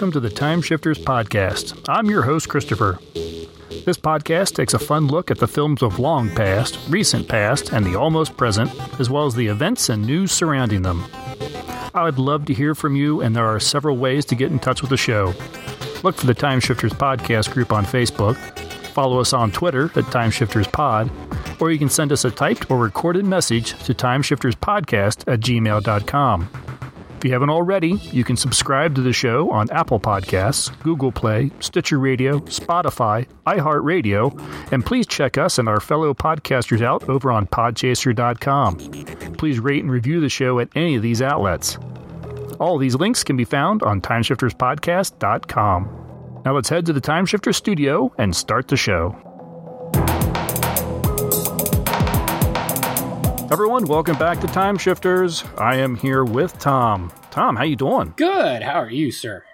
welcome to the Time Shifters Podcast. I'm your host, Christopher. This podcast takes a fun look at the films of long past, recent past, and the almost present, as well as the events and news surrounding them. I would love to hear from you, and there are several ways to get in touch with the show. Look for the Time Shifters Podcast group on Facebook, follow us on Twitter at TimeshiftersPod, or you can send us a typed or recorded message to timeshifterspodcast at gmail.com. If you haven't already, you can subscribe to the show on Apple Podcasts, Google Play, Stitcher Radio, Spotify, iHeartRadio, and please check us and our fellow podcasters out over on podchaser.com. Please rate and review the show at any of these outlets. All these links can be found on timeshifterspodcast.com. Now let's head to the Timeshifter studio and start the show. Everyone, welcome back to Time Shifters. I am here with Tom. Tom, how you doing? Good. How are you, sir?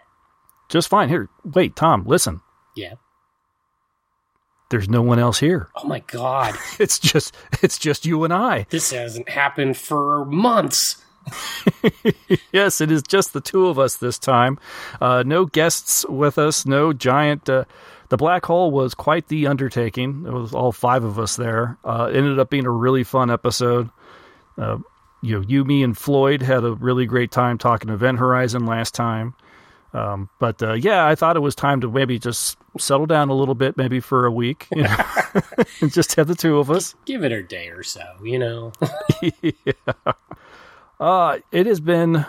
Just fine. Here, wait, Tom, listen. Yeah. There's no one else here. Oh my god. It's just it's just you and I. this hasn't happened for months. yes, it is just the two of us this time. Uh, no guests with us. No giant. Uh, the black hole was quite the undertaking. It was all five of us there. Uh, it ended up being a really fun episode. Uh, you know, you, me, and Floyd had a really great time talking Event Horizon last time. Um, but uh, yeah, I thought it was time to maybe just settle down a little bit, maybe for a week, you know, and just have the two of us. Give it a day or so, you know. yeah. Uh, it has been,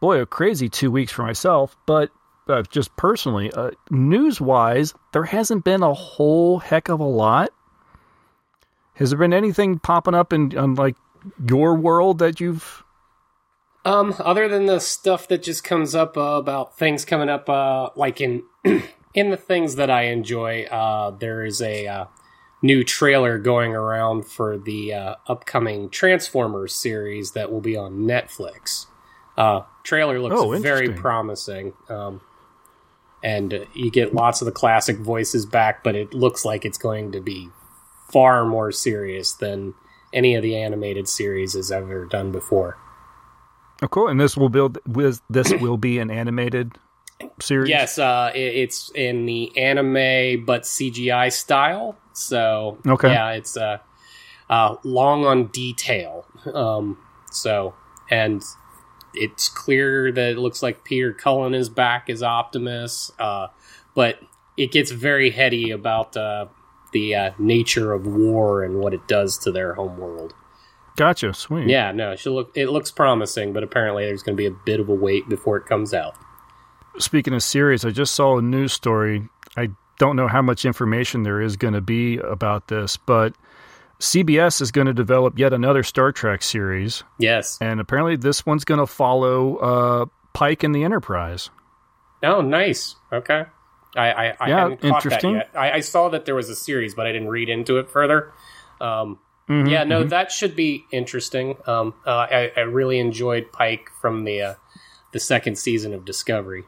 boy, a crazy two weeks for myself, but uh, just personally, uh, news wise, there hasn't been a whole heck of a lot. Has there been anything popping up in, in like your world that you've um, other than the stuff that just comes up uh, about things coming up, uh, like in in the things that I enjoy, uh, there is a uh, new trailer going around for the uh, upcoming Transformers series that will be on Netflix. Uh, trailer looks Oh, very promising, um, and you get lots of the classic voices back, but it looks like it's going to be far more serious than any of the animated series has ever done before. Oh, cool. And this will build. With this will be an animated series. Yes, uh, it, it's in the anime but CGI style. So Okay. yeah, it's uh, uh, long on detail. Um, so and it's clear that it looks like Peter Cullen is back as Optimus, uh, but it gets very heady about uh, the uh, nature of war and what it does to their home world. Gotcha. Sweet. Yeah, no, it should look it looks promising, but apparently there's going to be a bit of a wait before it comes out. Speaking of series, I just saw a news story. I don't know how much information there is going to be about this, but CBS is going to develop yet another Star Trek series, Yes. and apparently this one's going to follow uh, Pike and the Enterprise. Oh, nice. Okay. I, I, I Yeah, hadn't caught interesting. that yet. I, I saw that there was a series, but I didn't read into it further. Um, Mhm, yeah, no, mhm. that should be interesting. Um, uh, I, I really enjoyed Pike from the uh, the second season of Discovery.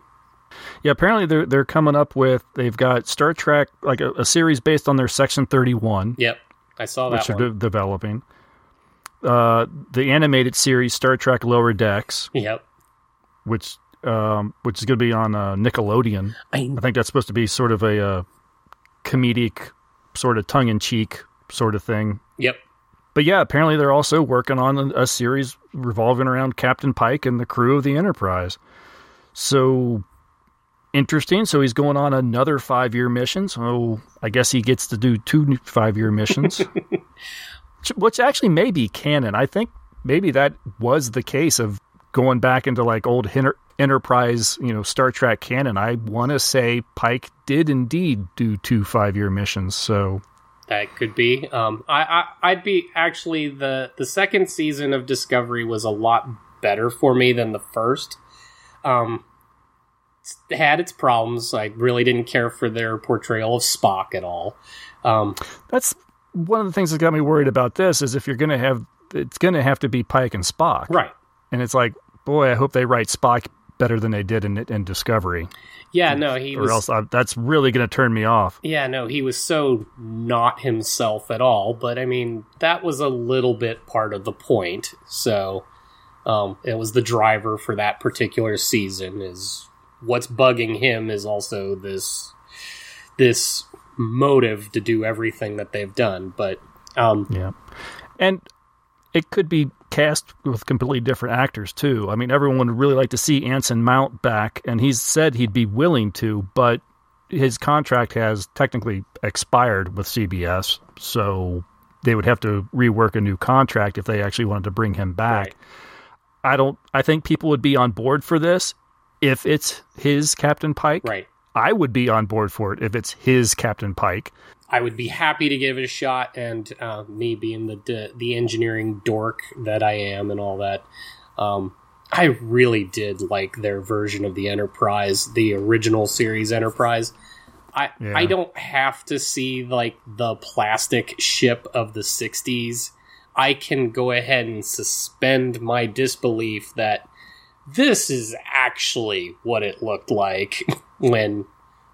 Yeah, apparently they're they're coming up with they've got Star Trek like a, a series based on their Section Thirty One, Yep, I saw which that they're de- developing. Uh, the animated series Star Trek Lower Decks, Yep. which um, which is going to be on uh, Nickelodeon. I, I think that's supposed to be sort of a uh, comedic, sort of tongue in cheek sort of thing. yep. But yeah, apparently they're also working on a, a series revolving around Captain Pike and the crew of the Enterprise. So interesting. So he's going on another five year mission. So I guess he gets to do two five year missions, Which- actually may be canon. I think maybe that was the case of going back into like old Enter- Enterprise, you know, Star Trek canon. I want to say Pike did indeed do two five year missions. So That could be. Um, I, I I'd be actually the the second season of Discovery was a lot better for me than the first. Um, had its problems. I really didn't care for their portrayal of Spock at all. Um, That's one of the things that got me worried about this is if you're going to have it's going to have to be Pike and Spock. right. And it's like, boy, I hope they write Spock better than they did in in Discovery, Yeah. No. He or was. else I, that's really going to turn me off. Yeah. No. He was so not himself at all. But I mean, that was a little bit part of the point. So, um, it was the driver for that particular season. Is what's bugging him is also this this motive to do everything that they've done. But um, yeah, and it could be cast with completely different actors too. I mean, everyone would really like to see Anson Mount back, and he's said he'd be willing to, but his contract has technically expired with CBS, so they would have to rework a new contract if they actually wanted to bring him back. Right. I don't. I think people would be on board for this if it's his Captain Pike. right, I would be on board for it if it's his Captain Pike. I would be happy to give it a shot. And uh, me being the the, the engineering dork that I am and all that, um, I really did like their version of the Enterprise, the original series Enterprise. I Yeah. I don't have to see like the plastic ship of the '60s. I can go ahead and suspend my disbelief that this is actually what it looked like when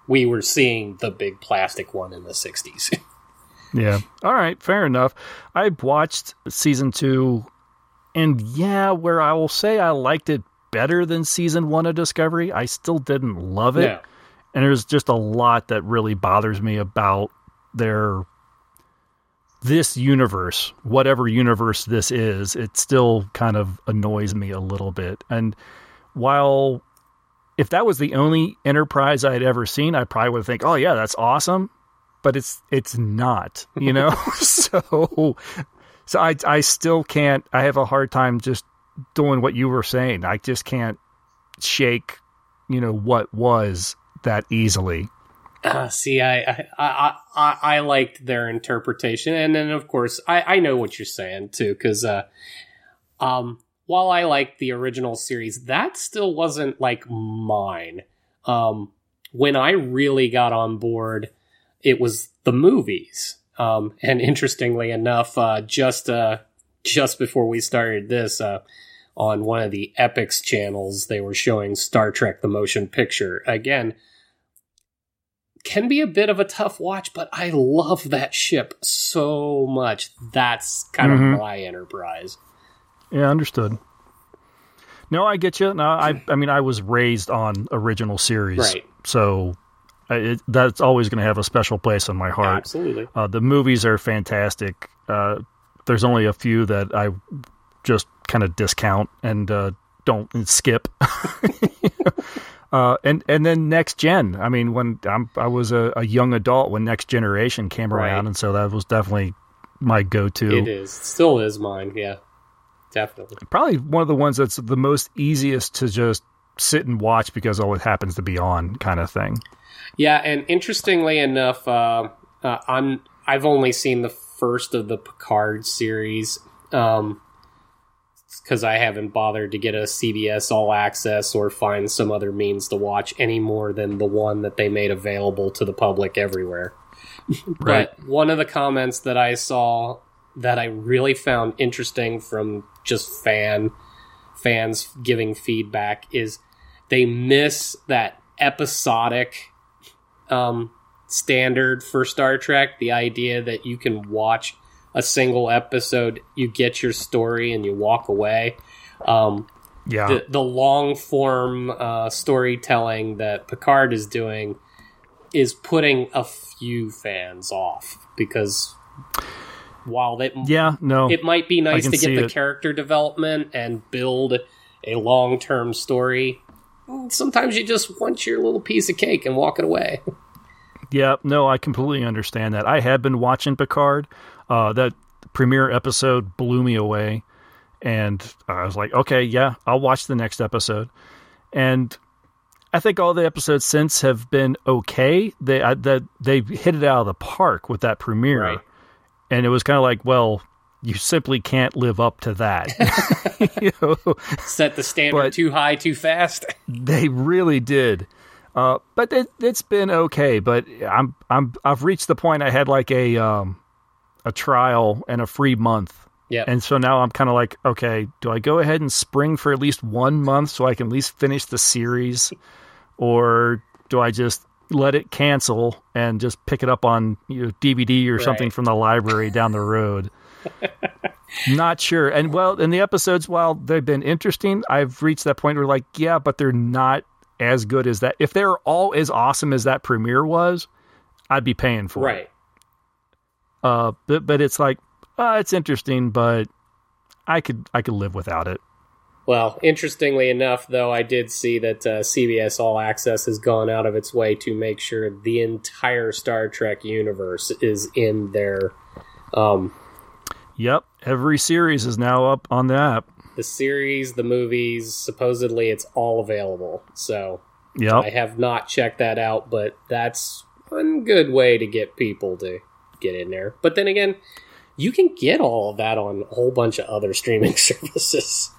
we were seeing the big plastic one in the 60s. Yeah. All right. Fair enough. I watched season two, and yeah, where I will say I liked it better than season one of Discovery, I still didn't love it. Yeah. And there's just a lot that really bothers me about their this universe, whatever universe this is, it still kind of annoys me a little bit. And while if that was the only enterprise I had ever seen, I probably would think, "Oh yeah, that's awesome." But it's it's not, you know. so so I I still can't. I have a hard time just doing what you were saying. I just can't shake, you know, what was that easily. Uh, see, I, I, I, I, I liked their interpretation, and then of course, I, I know what you're saying too, because, uh, um, while I liked the original series, that still wasn't like mine. Um, when I really got on board, it was the movies. Um, and interestingly enough, uh, just uh, just before we started this, uh, on one of the Epix channels, they were showing Star Trek: The Motion Picture again can be a bit of a tough watch, but I love that ship so much. That's kind Mhm. of my enterprise. Yeah, understood. No, I get you. No, I I mean I was raised on original series, Right. so it, that's always going to have a special place in my heart. Absolutely. Uh, the movies are fantastic. Uh, there's only a few that I just kind of discount and uh, don't skip. uh, and and then next gen. I mean, when I'm, I was a, a young adult when Next Generation came Right. around, and so that was definitely my go-to. It is. Still is mine. Yeah. Definitely. Probably one of the ones that's the most easiest to just sit and watch because oh, it happens to be on, kind of thing. Yeah, and interestingly enough, uh, uh, I'm I've only seen the first of the Picard series because I haven't bothered to get a CBS All Access or find some other means to watch any more than the one that they made available to the public everywhere. Right. But one of the comments that I saw that I really found interesting from just fan fans giving feedback is they miss that episodic um, standard for Star Trek. The idea that you can watch a single episode, you get your story, and you walk away. Um, Yeah. the, the long form uh, storytelling that Picard is doing is putting a few fans off because while they, yeah. No. it might be nice to get the it. character development and build a long term story. Sometimes you just want your little piece of cake and walk it away. Yeah, no, I completely understand that. I have been watching Picard. Uh, that premiere episode blew me away, and I was like, okay, yeah, I'll watch the next episode. And I think all the episodes since have been okay. They I, that they hit it out of the park with that premiere, Right. and it was kind of like, well, you simply can't live up to that. you know? Set the standard But- too high too fast. They really did. Uh, but it, it's been okay. But I'm I'm I've reached the point I had like a um a trial and a free month, Yeah. and so now I'm kind of like, okay, do I go ahead and spring for at least one month so I can at least finish the series, or do I just let it cancel and just pick it up on you know, DVD or something from the library down the road? Not sure. And well, in the episodes, while they've been interesting, I've reached that point where like, yeah, but they're not as good as that, if they're all as awesome as that premiere was, I'd be paying for it. Right. Uh, but but it's like, uh, it's interesting, but I could I could live without it. Well, interestingly enough, though, I did see that uh, CBS All Access has gone out of its way to make sure the entire Star Trek universe is in their um, Yep, every series is now up on the app. the series, the movies. Supposedly, it's all available. So I have not checked that out, but that's one good way to get people to get in there. But then again, you can get all of that on a whole bunch of other streaming services.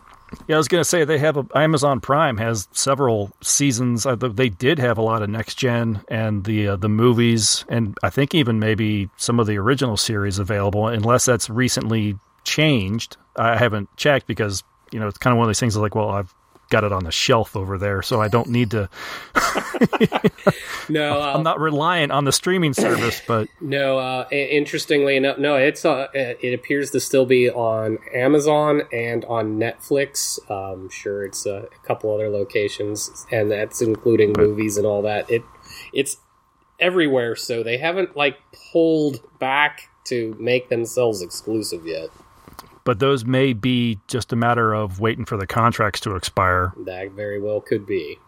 yeah. I was gonna say they have a, Amazon Prime has several seasons. They did have a lot of next gen and the uh, the movies, and I think even maybe some of the original series available, unless that's recently changed. I haven't checked because you know it's kind of one of these things. Like, well, I've got it on the shelf over there, so I don't need to. No, uh, I'm not reliant on the streaming service, but No, uh, interestingly enough, no, it's uh, it appears to still be on Amazon and on Netflix. Um, sure, it's uh, a couple other locations, and that's including movies and all that. It it's everywhere, so they haven't like pulled back to make themselves exclusive yet. But those may be just a matter of waiting for the contracts to expire. That very well could be.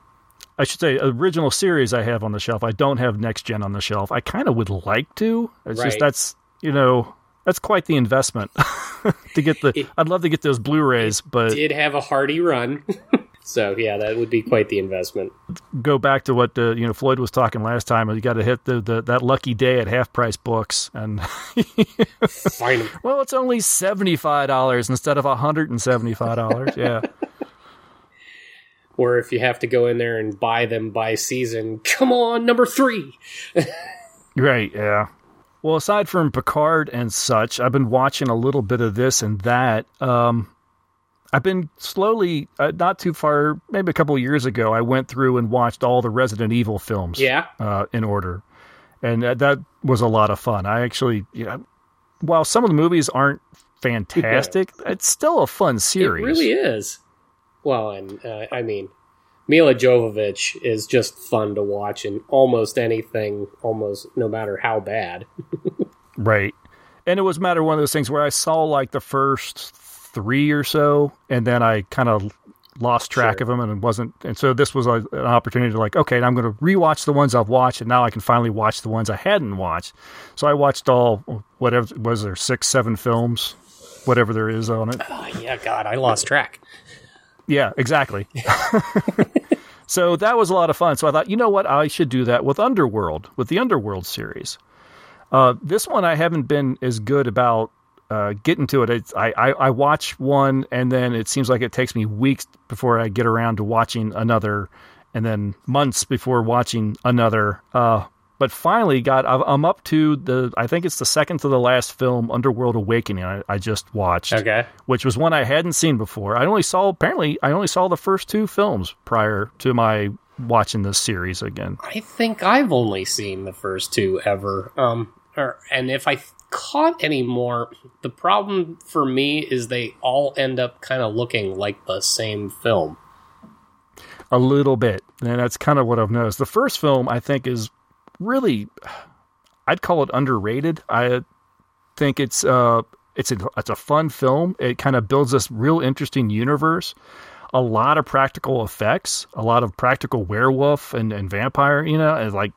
I should say original series I have on the shelf. I don't have next gen on the shelf. I kind of would like to. It's Right. just that's you know that's quite the investment to get the. It- I'd love to get those Blu-rays, but Did have a hearty run, so yeah, that would be quite the investment. go back to what uh, you know Floyd was talking last time. You got to hit the, the that lucky day at half price books, and Fine. well, it's only seventy five dollars instead of hundred and seventy five dollars. Yeah. Or if you have to go in there and buy them by season, come on, number three. Right, yeah. Well, aside from Picard and such, I've been watching a little bit of this and that. Um, I've been slowly, uh, not too far, maybe a couple of years ago, I went through and watched all the Resident Evil films Yeah. uh, in order. And that, that was a lot of fun. I actually, you know, while some of the movies aren't fantastic, it's still a fun series. It really is. Well, and uh, I mean, Milla Jovovich is just fun to watch in almost anything, almost no matter how bad. Right. And it was a matter of one of those things where I saw like the first three or so, and then I kind of lost track Sure. of them and it wasn't. And so this was a, an opportunity to like, okay, I'm going to rewatch the ones I've watched, and now I can finally watch the ones I hadn't watched. So I watched all whatever was there six, seven films, whatever there is on it. Oh, yeah, God, I lost track. Yeah, exactly. so that was a lot of fun. So I thought, you know what, I should do that with Underworld, with the Underworld series. Uh, this one I haven't been as good about uh, getting to it. It's, I, I I watch one and then it seems like it takes me weeks before I get around to watching another, and then months before watching another. Uh, but finally got I'm up to the I think it's the second to the last film, Underworld Awakening. I, I just watched Okay. which was one I hadn't seen before. I only saw apparently I only saw the first two films prior to my watching this series again. I think I've only seen the first two ever. Um, or, and if I caught anymore. the problem for me is they all end up kind of looking like the same film. A little bit. And that's kind of what I've noticed. The first film I think is really I'd call it underrated. I think it's uh it's a it's a fun film. It kind of builds this real interesting universe. A lot of practical effects, a lot of practical werewolf and, and vampire, you know, and like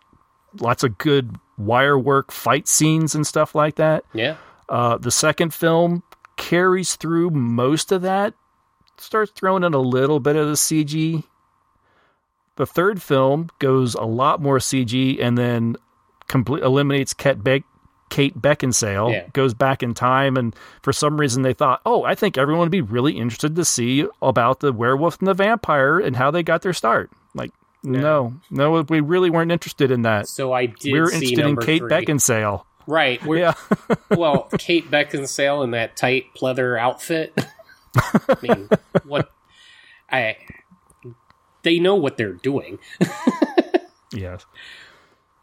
lots of good wire work fight scenes and stuff like that. Yeah. Uh, the second film carries through most of that, starts throwing in a little bit of the CG. The third film goes a lot more CG and then complete, eliminates Kate, Beck, Kate Beckinsale, Yeah. goes back in time, and for some reason they thought, oh, I think everyone would be really interested to see about the werewolf and the vampire and how they got their start. Like, no, no, we really weren't interested in that. So I did We were interested in Kate three. Beckinsale. Right. We're, Yeah. well, Kate Beckinsale in that tight pleather outfit. I mean, what? I. They know what they're doing. Yes.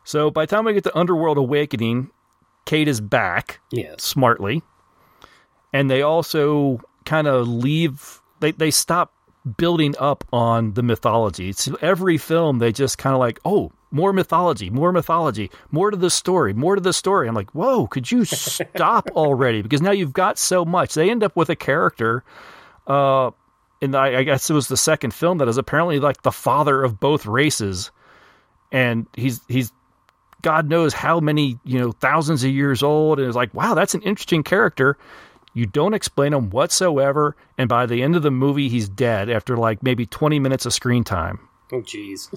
So by the time we get to Underworld Awakening, Kate is back Yes. smartly. And they also kind of leave they, they stop building up on the mythology. It's every film they just kind of like, oh, more mythology, more mythology, more to the story, more to the story. I'm like, whoa, could you stop already? Because now you've got so much. They end up with a character, uh, and I, I guess it was the second film that is apparently like the father of both races, and he's he's God knows how many you know thousands of years old, and it's like, wow, that's an interesting character. You don't explain him whatsoever, and by the end of the movie, he's dead after like maybe 20 minutes of screen time. Oh, jeez.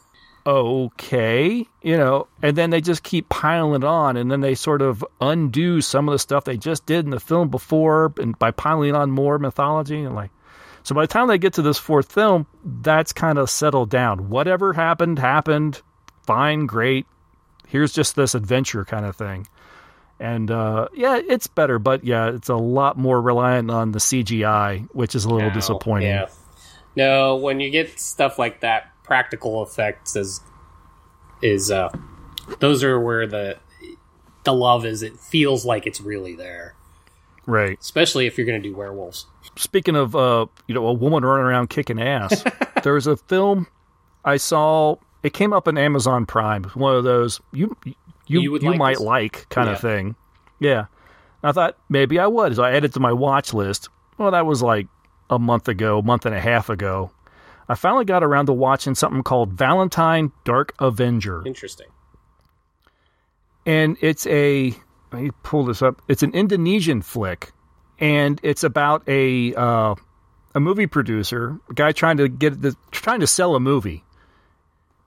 okay, you know, and then they just keep piling it on, and then they sort of undo some of the stuff they just did in the film before, and by piling on more mythology, and like, so by the time they get to this fourth film, that's kind of settled down. Whatever happened, happened. Fine, great. Here's just this adventure kind of thing. And uh, yeah, it's better, but yeah, it's a lot more reliant on the CGI, which is a little No, disappointing. Yeah. No, when you get stuff like that, practical effects is is uh those are where the the love is. It feels like it's really there, Right. especially if you're going to do werewolves. Speaking of, uh, you know, a woman running around kicking ass, there was a film I saw. It came up on Amazon Prime. One of those you you You you, like might this? like kind Yeah. of thing. Yeah. I thought maybe I would. So I added to my watch list. Well, that was like a month ago, month and a half ago. I finally got around to watching something called Valentine Dark Avenger. Interesting. and it's a let me pull this up. It's an Indonesian flick, and it's about a uh, a movie producer, a guy trying to get the trying to sell a movie.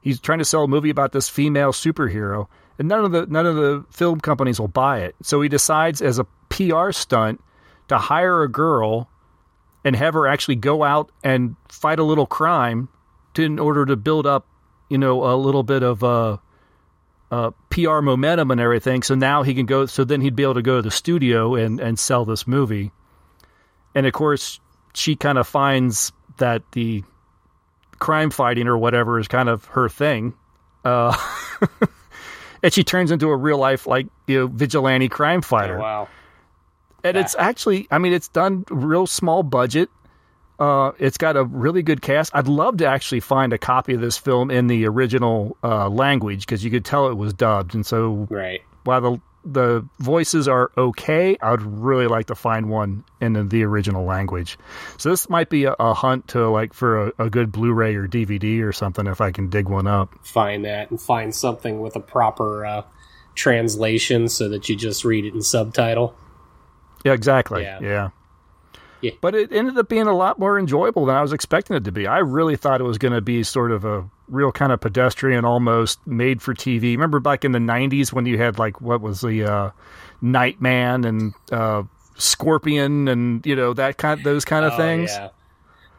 He's trying to sell a movie about this female superhero, and none of the none of the film companies will buy it. So he decides, as a PR stunt, to hire a girl and have her actually go out and fight a little crime to, in order to build up, you know, a little bit of uh, uh, PR momentum and everything. So now he can go. So then he'd be able to go to the studio and and sell this movie. And of course, she kind of finds that the crime fighting or whatever is kind of her thing. Uh, and she turns into a real life like you know vigilante crime fighter. Oh, wow. And it's actually, I mean, it's done real small budget. Uh, it's got a really good cast. I'd love to actually find a copy of this film in the original uh, language because you could tell it was dubbed. And so Right. while the the voices are okay, I'd really like to find one in the, the original language. So this might be a, a hunt to like for a, a good Blu-ray or DVD or something if I can dig one up. Find that and find something with a proper uh, translation so that you just read it in subtitle. Yeah, exactly. Yeah. yeah. Yeah. But it ended up being a lot more enjoyable than I was expecting it to be. I really thought it was going to be sort of a real kind of pedestrian, almost made for TV. Remember back in the 90s when you had like, what was the uh, Nightman and uh, Scorpion and, you know, that kind those kind of Oh, things? yeah.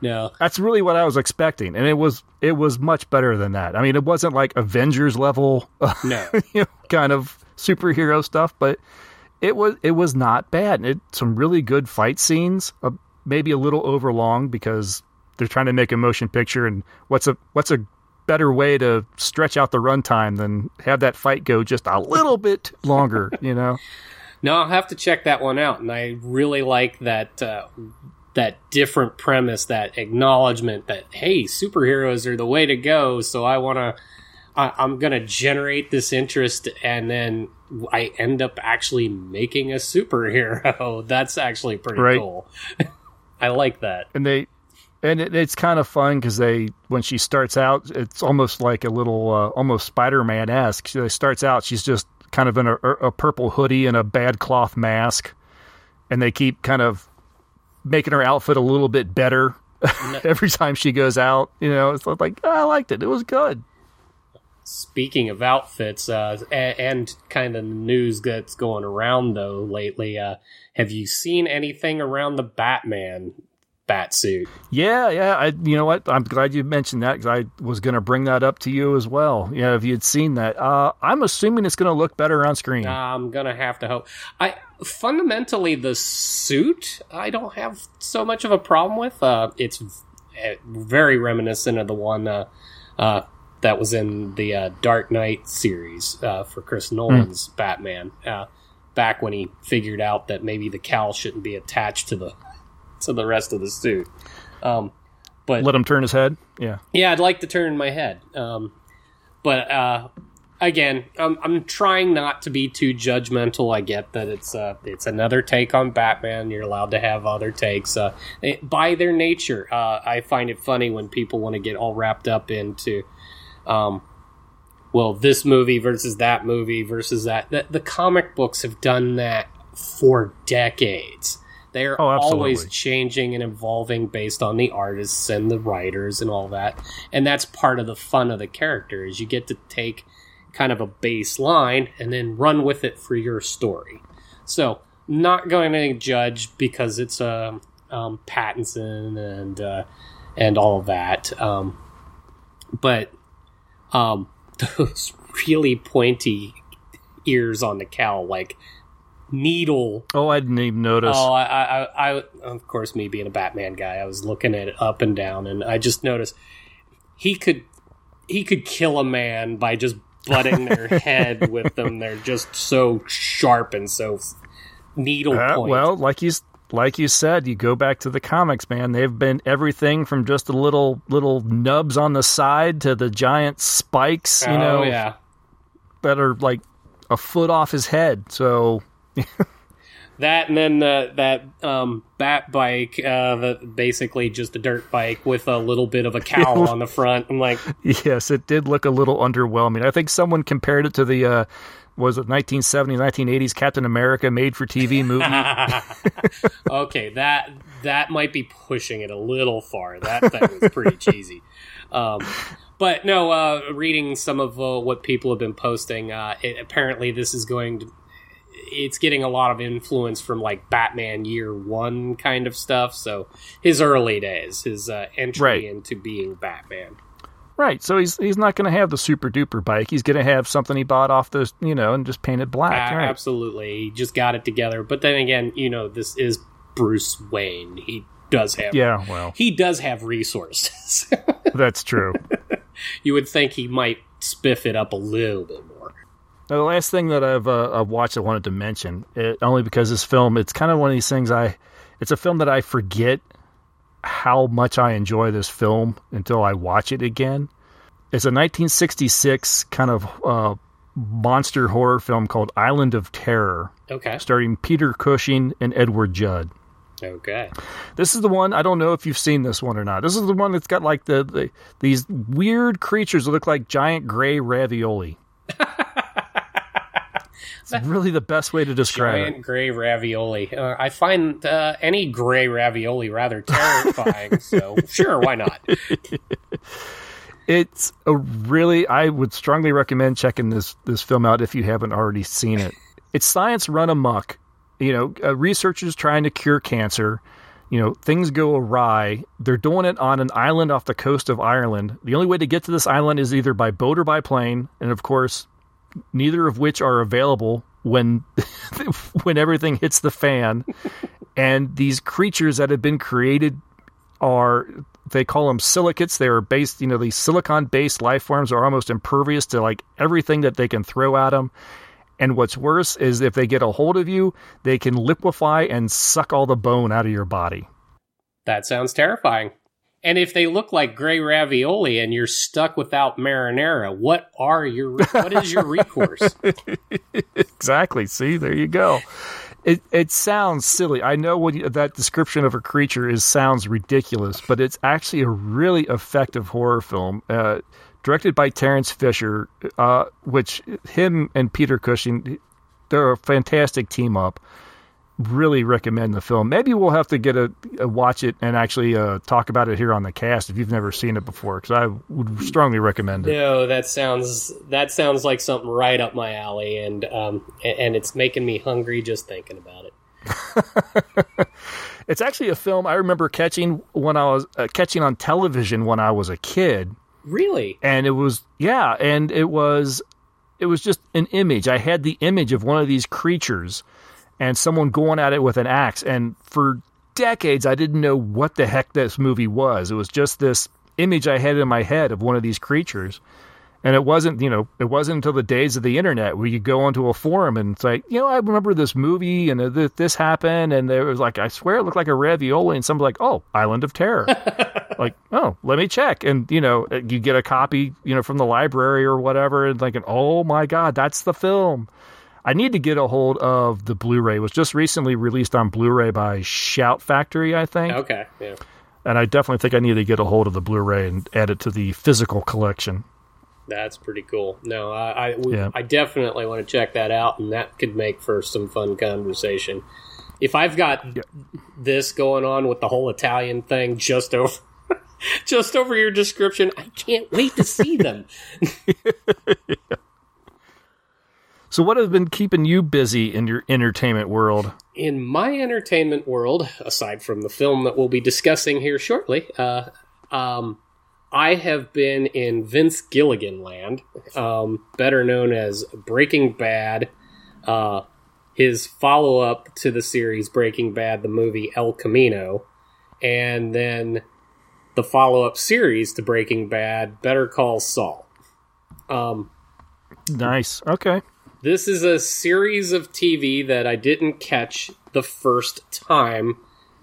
No. That's really what I was expecting. And it was, it was much better than that. I mean, it wasn't like Avengers level, No. you know, kind of superhero stuff, but it was it was not bad. It some really good fight scenes, uh, maybe a little overlong because they're trying to make a motion picture. And what's a what's a better way to stretch out the runtime than have that fight go just a little bit longer? You know, No, I'll have to check that one out. And I really like that uh, that different premise, that acknowledgement that hey, superheroes are the way to go. So I want to, I'm going to generate this interest, and then I end up actually making a superhero. That's actually pretty Right. cool. I like that. and they. And it, it's kind of fun because they, when she starts out, it's almost like a little, uh, almost Spider-Man esque. She starts out, she's just kind of in a, a purple hoodie and a bad cloth mask, and they keep kind of making her outfit a little bit better every time she goes out. You know, it's like "Oh, I liked it; it was good. Speaking of outfits, uh, and, and kind of news that's going around though lately, uh, have you seen anything around the Batman bat suit? Yeah, yeah. I, you know what? I'm glad you mentioned that because I was going to bring that up to you as well. Yeah, if you had seen that, uh, I'm assuming it's going to look better on screen. I'm gonna have to hope. I fundamentally the suit I don't have so much of a problem with. Uh, it's uh, very reminiscent of the one uh, uh, that was in the uh, Dark Knight series uh, for Chris Nolan's Batman. Uh, back when he figured out that maybe the cowl shouldn't be attached to the to the rest of the suit. Um, but let him turn his head. Yeah, yeah, I'd like to turn my head. Um, but uh, again, I'm, I'm trying not to be too judgmental. I get that it's uh, it's another take on Batman. You're allowed to have other takes. Uh, it, by their nature, uh, I find it funny when people want to get all wrapped up into, um, well, this movie versus that movie versus that. The, the comic books have done that for decades. They're Oh, always changing and evolving based on the artists and the writers and all that. And that's part of the fun of the character is you get to take kind of a baseline and then run with it for your story. So, not going to judge because it's uh, um, Pattinson and uh, and all of that. Um, but um, those really pointy ears on the cow, like needle Oh, I didn't even notice. Oh, I, I, I, I, of course, me being a Batman guy, I was looking at it up and down, and I just noticed he could, he could kill a man by just butting their head with them. They're just so sharp and so needle Uh, point. well, like you like you said, you go back to the comics, man. They've been everything from just the little little nubs on the side to the giant spikes, you oh know, yeah, that are like a foot off his head. So that and then uh, that um, bat bike, uh, that basically just a dirt bike with a little bit of a cowl on the front. I'm like, yes, it did look a little underwhelming. I think someone compared it to the uh, was it 1970s, 1980s Captain America made for TV movie. okay, that that might be pushing it a little far. That thing was pretty cheesy. Um, but no, uh, reading some of uh, what people have been posting, uh, it, apparently this is going to. It's getting a lot of influence from like Batman Year One kind of stuff. So his early days, his uh, entry Right. into being Batman. right. So he's he's not going to have the super duper bike. He's going to have something he bought off the you know and just painted black. A- right. Absolutely, he just got it together. But then again, you know, this is Bruce Wayne. He does have Yeah. Well, he does have resources. that's true. you would think he might spiff it up a little bit more. Now, the last thing that I've, uh, I've watched, I wanted to mention, it, only because this film, it's kind of one of these things I, it's a film that I forget how much I enjoy this film until I watch it again. It's a 1966 kind of uh, monster horror film called Island of Terror, Okay. starring Peter Cushing and Edward Judd. Okay. This is the one. I don't know if you've seen this one or not. This is the one that's got like the, the these weird creatures that look like giant gray ravioli. it's really the best way to describe it. Giant gray ravioli. Uh, I find uh, any gray ravioli rather terrifying. so sure, why not? It's a really. I would strongly recommend checking this this film out if you haven't already seen it. It's science run amok. You know, uh, researchers trying to cure cancer. You know, things go awry. They're doing it on an island off the coast of Ireland. The only way to get to this island is either by boat or by plane, and of course, neither of which are available when when everything hits the fan. and these creatures that have been created are they call them silicates. They are based, you know, these silicon based life forms are almost impervious to like everything that they can throw at them. And what's worse is if they get a hold of you, they can liquefy and suck all the bone out of your body. That sounds terrifying. And if they look like gray ravioli and you're stuck without marinara, what are your what is your recourse? Exactly. See, there you go. It it sounds silly. I know what you, that description of a creature is sounds ridiculous, but it's actually a really effective horror film. Uh, directed by Terence Fisher, uh, which him and Peter Cushing, they're a fantastic team up. Really recommend the film. Maybe we'll have to get a, a watch it and actually uh, talk about it here on the cast if you've never seen it before, because I would strongly recommend it. No, that sounds that sounds like something right up my alley, and um, and it's making me hungry just thinking about it. It's actually a film I remember catching when I was uh, catching on television when I was a kid, Really? and it was yeah, and it was it was just an image. I had the image of one of these creatures and someone going at it with an axe, and for decades I didn't know what the heck this movie was. It was just this image I had in my head of one of these creatures. And it wasn't, you know, it wasn't until the days of the internet where you go onto a forum and it's like, you know, I remember this movie and this happened, and there was like, I swear it looked like a ravioli, and somebody's like, oh, Island of Terror, like, oh, let me check, and you know, uh, you get a copy, you know, from the library or whatever, and like, oh my god, that's the film. I need to get a hold of the Blu-ray. It was just recently released on Blu-ray by Shout Factory, I think. Okay, yeah. And I definitely think I need to get a hold of the Blu-ray and add it to the physical collection. That's pretty cool. No, I I, we, yeah. I definitely want to check that out, and that could make for some fun conversation. If I've got yeah. this going on with the whole Italian thing just over just over your description, I can't wait to see them. yeah. So, what has been keeping you busy in your entertainment world? In my entertainment world, aside from the film that we'll be discussing here shortly, uh, um, I have been in Vince Gilligan land, um, better known as Breaking Bad. Uh, his follow up to the series Breaking Bad, the movie El Camino, and then the follow up series to Breaking Bad, Better Call Saul. Um, nice. Okay. This is a series of TV that I didn't catch the first time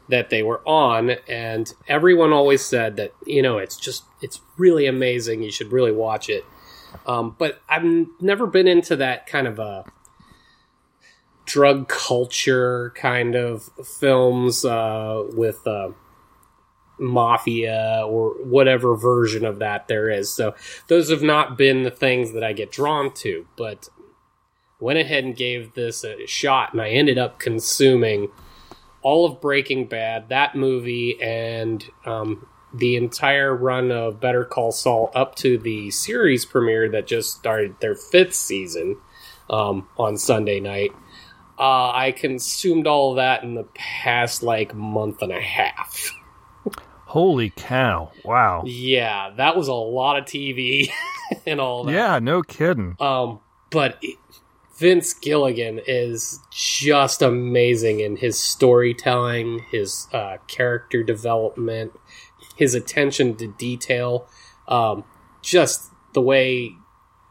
that they were on, and everyone always said that you know it's just it's really amazing. You should really watch it. Um, but I've never been into that kind of a drug culture kind of films uh, with uh, mafia or whatever version of that there is. So those have not been the things that I get drawn to. But went ahead and gave this a shot, and I ended up consuming all of Breaking Bad, that movie, and um, the entire run of Better Call Saul up to the series premiere that just started their fifth season um, on Sunday night. Uh, I consumed all of that in the past like month and a half. Holy cow! Wow. Yeah, that was a lot of TV and all that. Yeah, no kidding. Um, but it, Vince Gilligan is just amazing in his storytelling, his uh, character development, his attention to detail. Um, just the way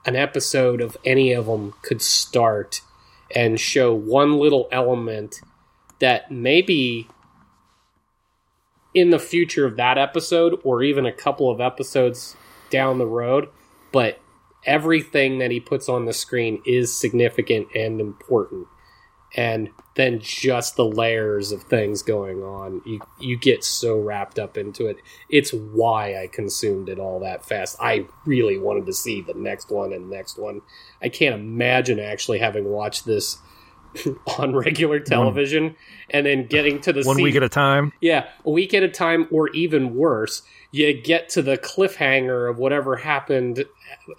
an episode of any of them could start and show one little element that maybe in the future of that episode or even a couple of episodes down the road, but everything that he puts on the screen is significant and important. And then just the layers of things going on, you you get so wrapped up into it. It's why I consumed it all that fast. I really wanted to see the next one and next one. I can't imagine actually having watched this on regular television one, and then getting to the one week at a time. Yeah, a week at a time, or even worse, you get to the cliffhanger of whatever happened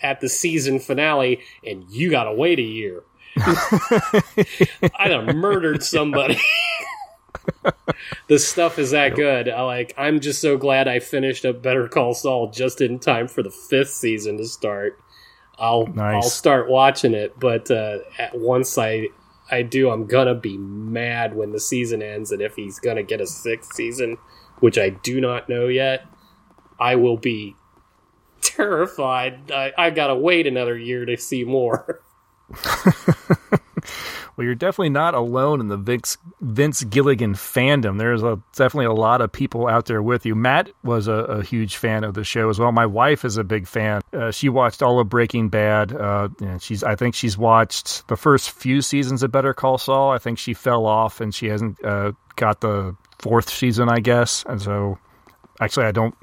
at the season finale, and you gotta wait a year. I done murdered somebody. the stuff is that good. I like. I'm just so glad I finished up Better Call Saul just in time for the fifth season to start. I'll nice. I'll start watching it, but uh, at once I I do, I'm gonna be mad when the season ends, and if he's gonna get a sixth season, which I do not know yet. I will be terrified. I, I gotta wait another year to see more. well, you're definitely not alone in the Vince, Vince Gilligan fandom. There's a, definitely a lot of people out there with you. Matt was a, a huge fan of the show as well. My wife is a big fan. Uh, she watched all of Breaking Bad. Uh, she's I think she's watched the first few seasons of Better Call Saul. I think she fell off and she hasn't uh, got the fourth season, I guess. And so, actually, I don't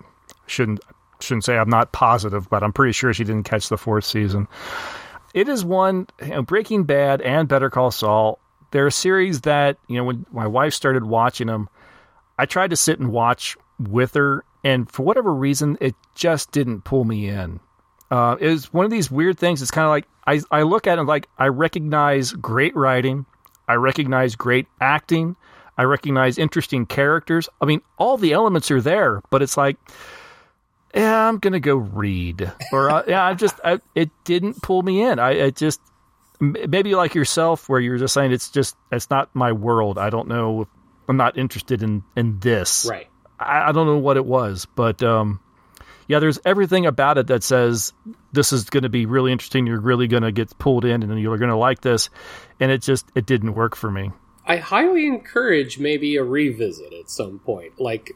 shouldn't shouldn't say I'm not positive, but I'm pretty sure she didn't catch the fourth season. It is one you know, Breaking Bad and Better Call Saul. They're a series that you know when my wife started watching them, I tried to sit and watch with her, and for whatever reason, it just didn't pull me in. Uh, it was one of these weird things. It's kind of like I, I look at it like I recognize great writing, I recognize great acting, I recognize interesting characters. I mean, all the elements are there, but it's like yeah, I'm gonna go read, or uh, yeah, I just I, it didn't pull me in. I it just maybe like yourself, where you're just saying it's just it's not my world. I don't know. If, I'm not interested in in this. Right. I, I don't know what it was, but um, yeah, there's everything about it that says this is going to be really interesting. You're really going to get pulled in, and you're going to like this. And it just it didn't work for me. I highly encourage maybe a revisit at some point. Like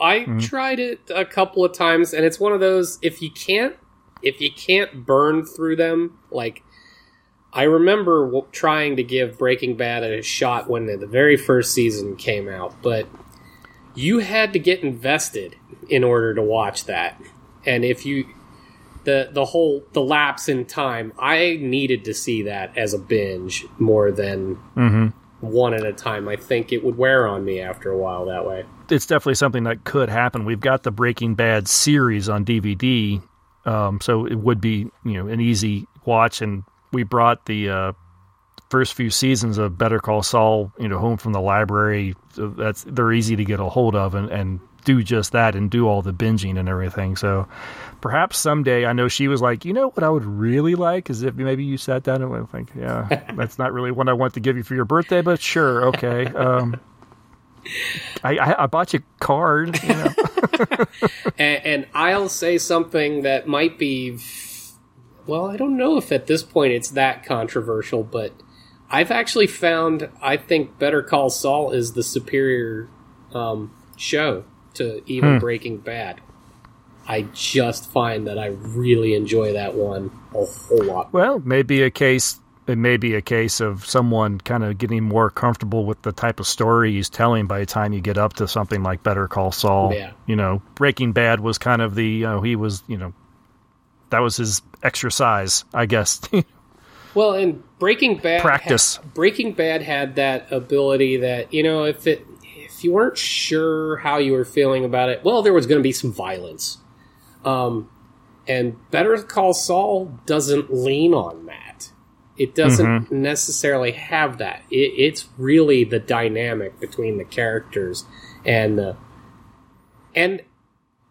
I mm-hmm. tried it a couple of times, and it's one of those if you can't if you can't burn through them, like I remember w- trying to give Breaking Bad a shot when the, the very first season came out, but you had to get invested in order to watch that. And if you the the whole the lapse in time, I needed to see that as a binge more than mm-hmm. one at a time. I think it would wear on me after a while that way. It's definitely something that could happen. We've got the Breaking Bad series on DVD, um, so it would be you know an easy watch. And we brought the uh, first few seasons of Better Call Saul, you know, home from the library. So that's they're easy to get a hold of and, and do just that and do all the binging and everything. So perhaps someday, I know she was like, you know what I would really like is if maybe you sat down and went, think, yeah, that's not really what I want to give you for your birthday, but sure, okay. Um, I, I, I, bought you a card, you know. and, and I'll say something that might be, well, I don't know if at this point it's that controversial, but I've actually found I think Better Call Saul is the superior um, show to even hmm. Breaking Bad. I just find that I really enjoy that one a whole lot. Well, maybe a case it may be a case of someone kind of getting more comfortable with the type of story he's telling by the time you get up to something like Better Call Saul. Yeah. You know, Breaking Bad was kind of the, you know, he was, you know, that was his exercise, I guess. Well, and Breaking Bad practice. Had, Breaking Bad had that ability that you know if it if you weren't sure how you were feeling about it, well, there was going to be some violence. Um, and Better Call Saul doesn't lean on that. It doesn't mm-hmm. necessarily have that. It, it's really the dynamic between the characters and the and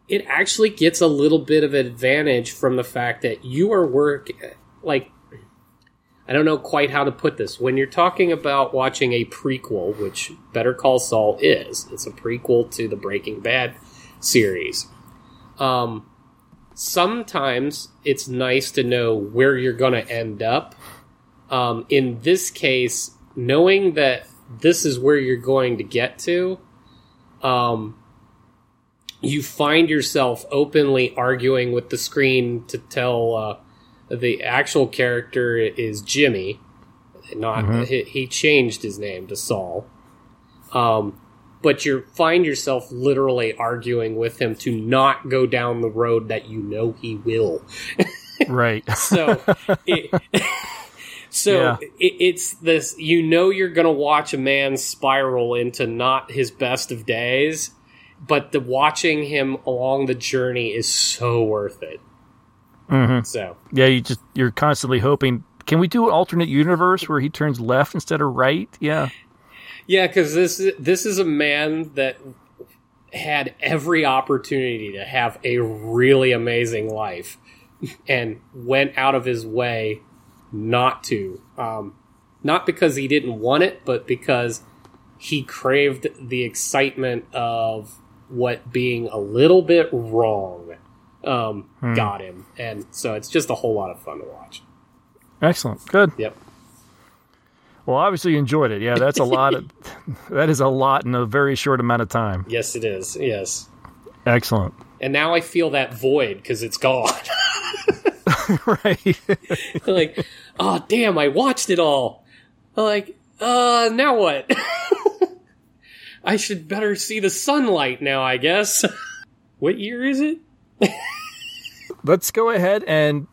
it actually gets a little bit of advantage from the fact that you are work like I don't know quite how to put this. When you're talking about watching a prequel, which Better Call Saul is, it's a prequel to the Breaking Bad series. Um, sometimes it's nice to know where you're going to end up. Um, in this case, knowing that this is where you're going to get to, um, you find yourself openly arguing with the screen to tell uh, the actual character is Jimmy. Not mm-hmm. he, he, changed his name to Saul. Um, but you find yourself literally arguing with him to not go down the road that you know he will. right. so, it, so yeah. it, it's this. You know, you're going to watch a man spiral into not his best of days, but the watching him along the journey is so worth it. Mm-hmm. So yeah, you just you're constantly hoping. Can we do an alternate universe where he turns left instead of right? Yeah, yeah, because this this is a man that had every opportunity to have a really amazing life and went out of his way not to. Um, not because he didn't want it, but because he craved the excitement of what being a little bit wrong um, hmm. got him, and so it's just a whole lot of fun to watch. Excellent, good. Yep. Well, obviously you enjoyed it. Yeah, that's a lot. Of, that is a lot in a very short amount of time. Yes, it is. Yes. Excellent. And now I feel that void because it's gone. right. like, oh damn! I watched it all. like, uh, now what? I should better see the sunlight now. I guess. what year is it? Let's go ahead and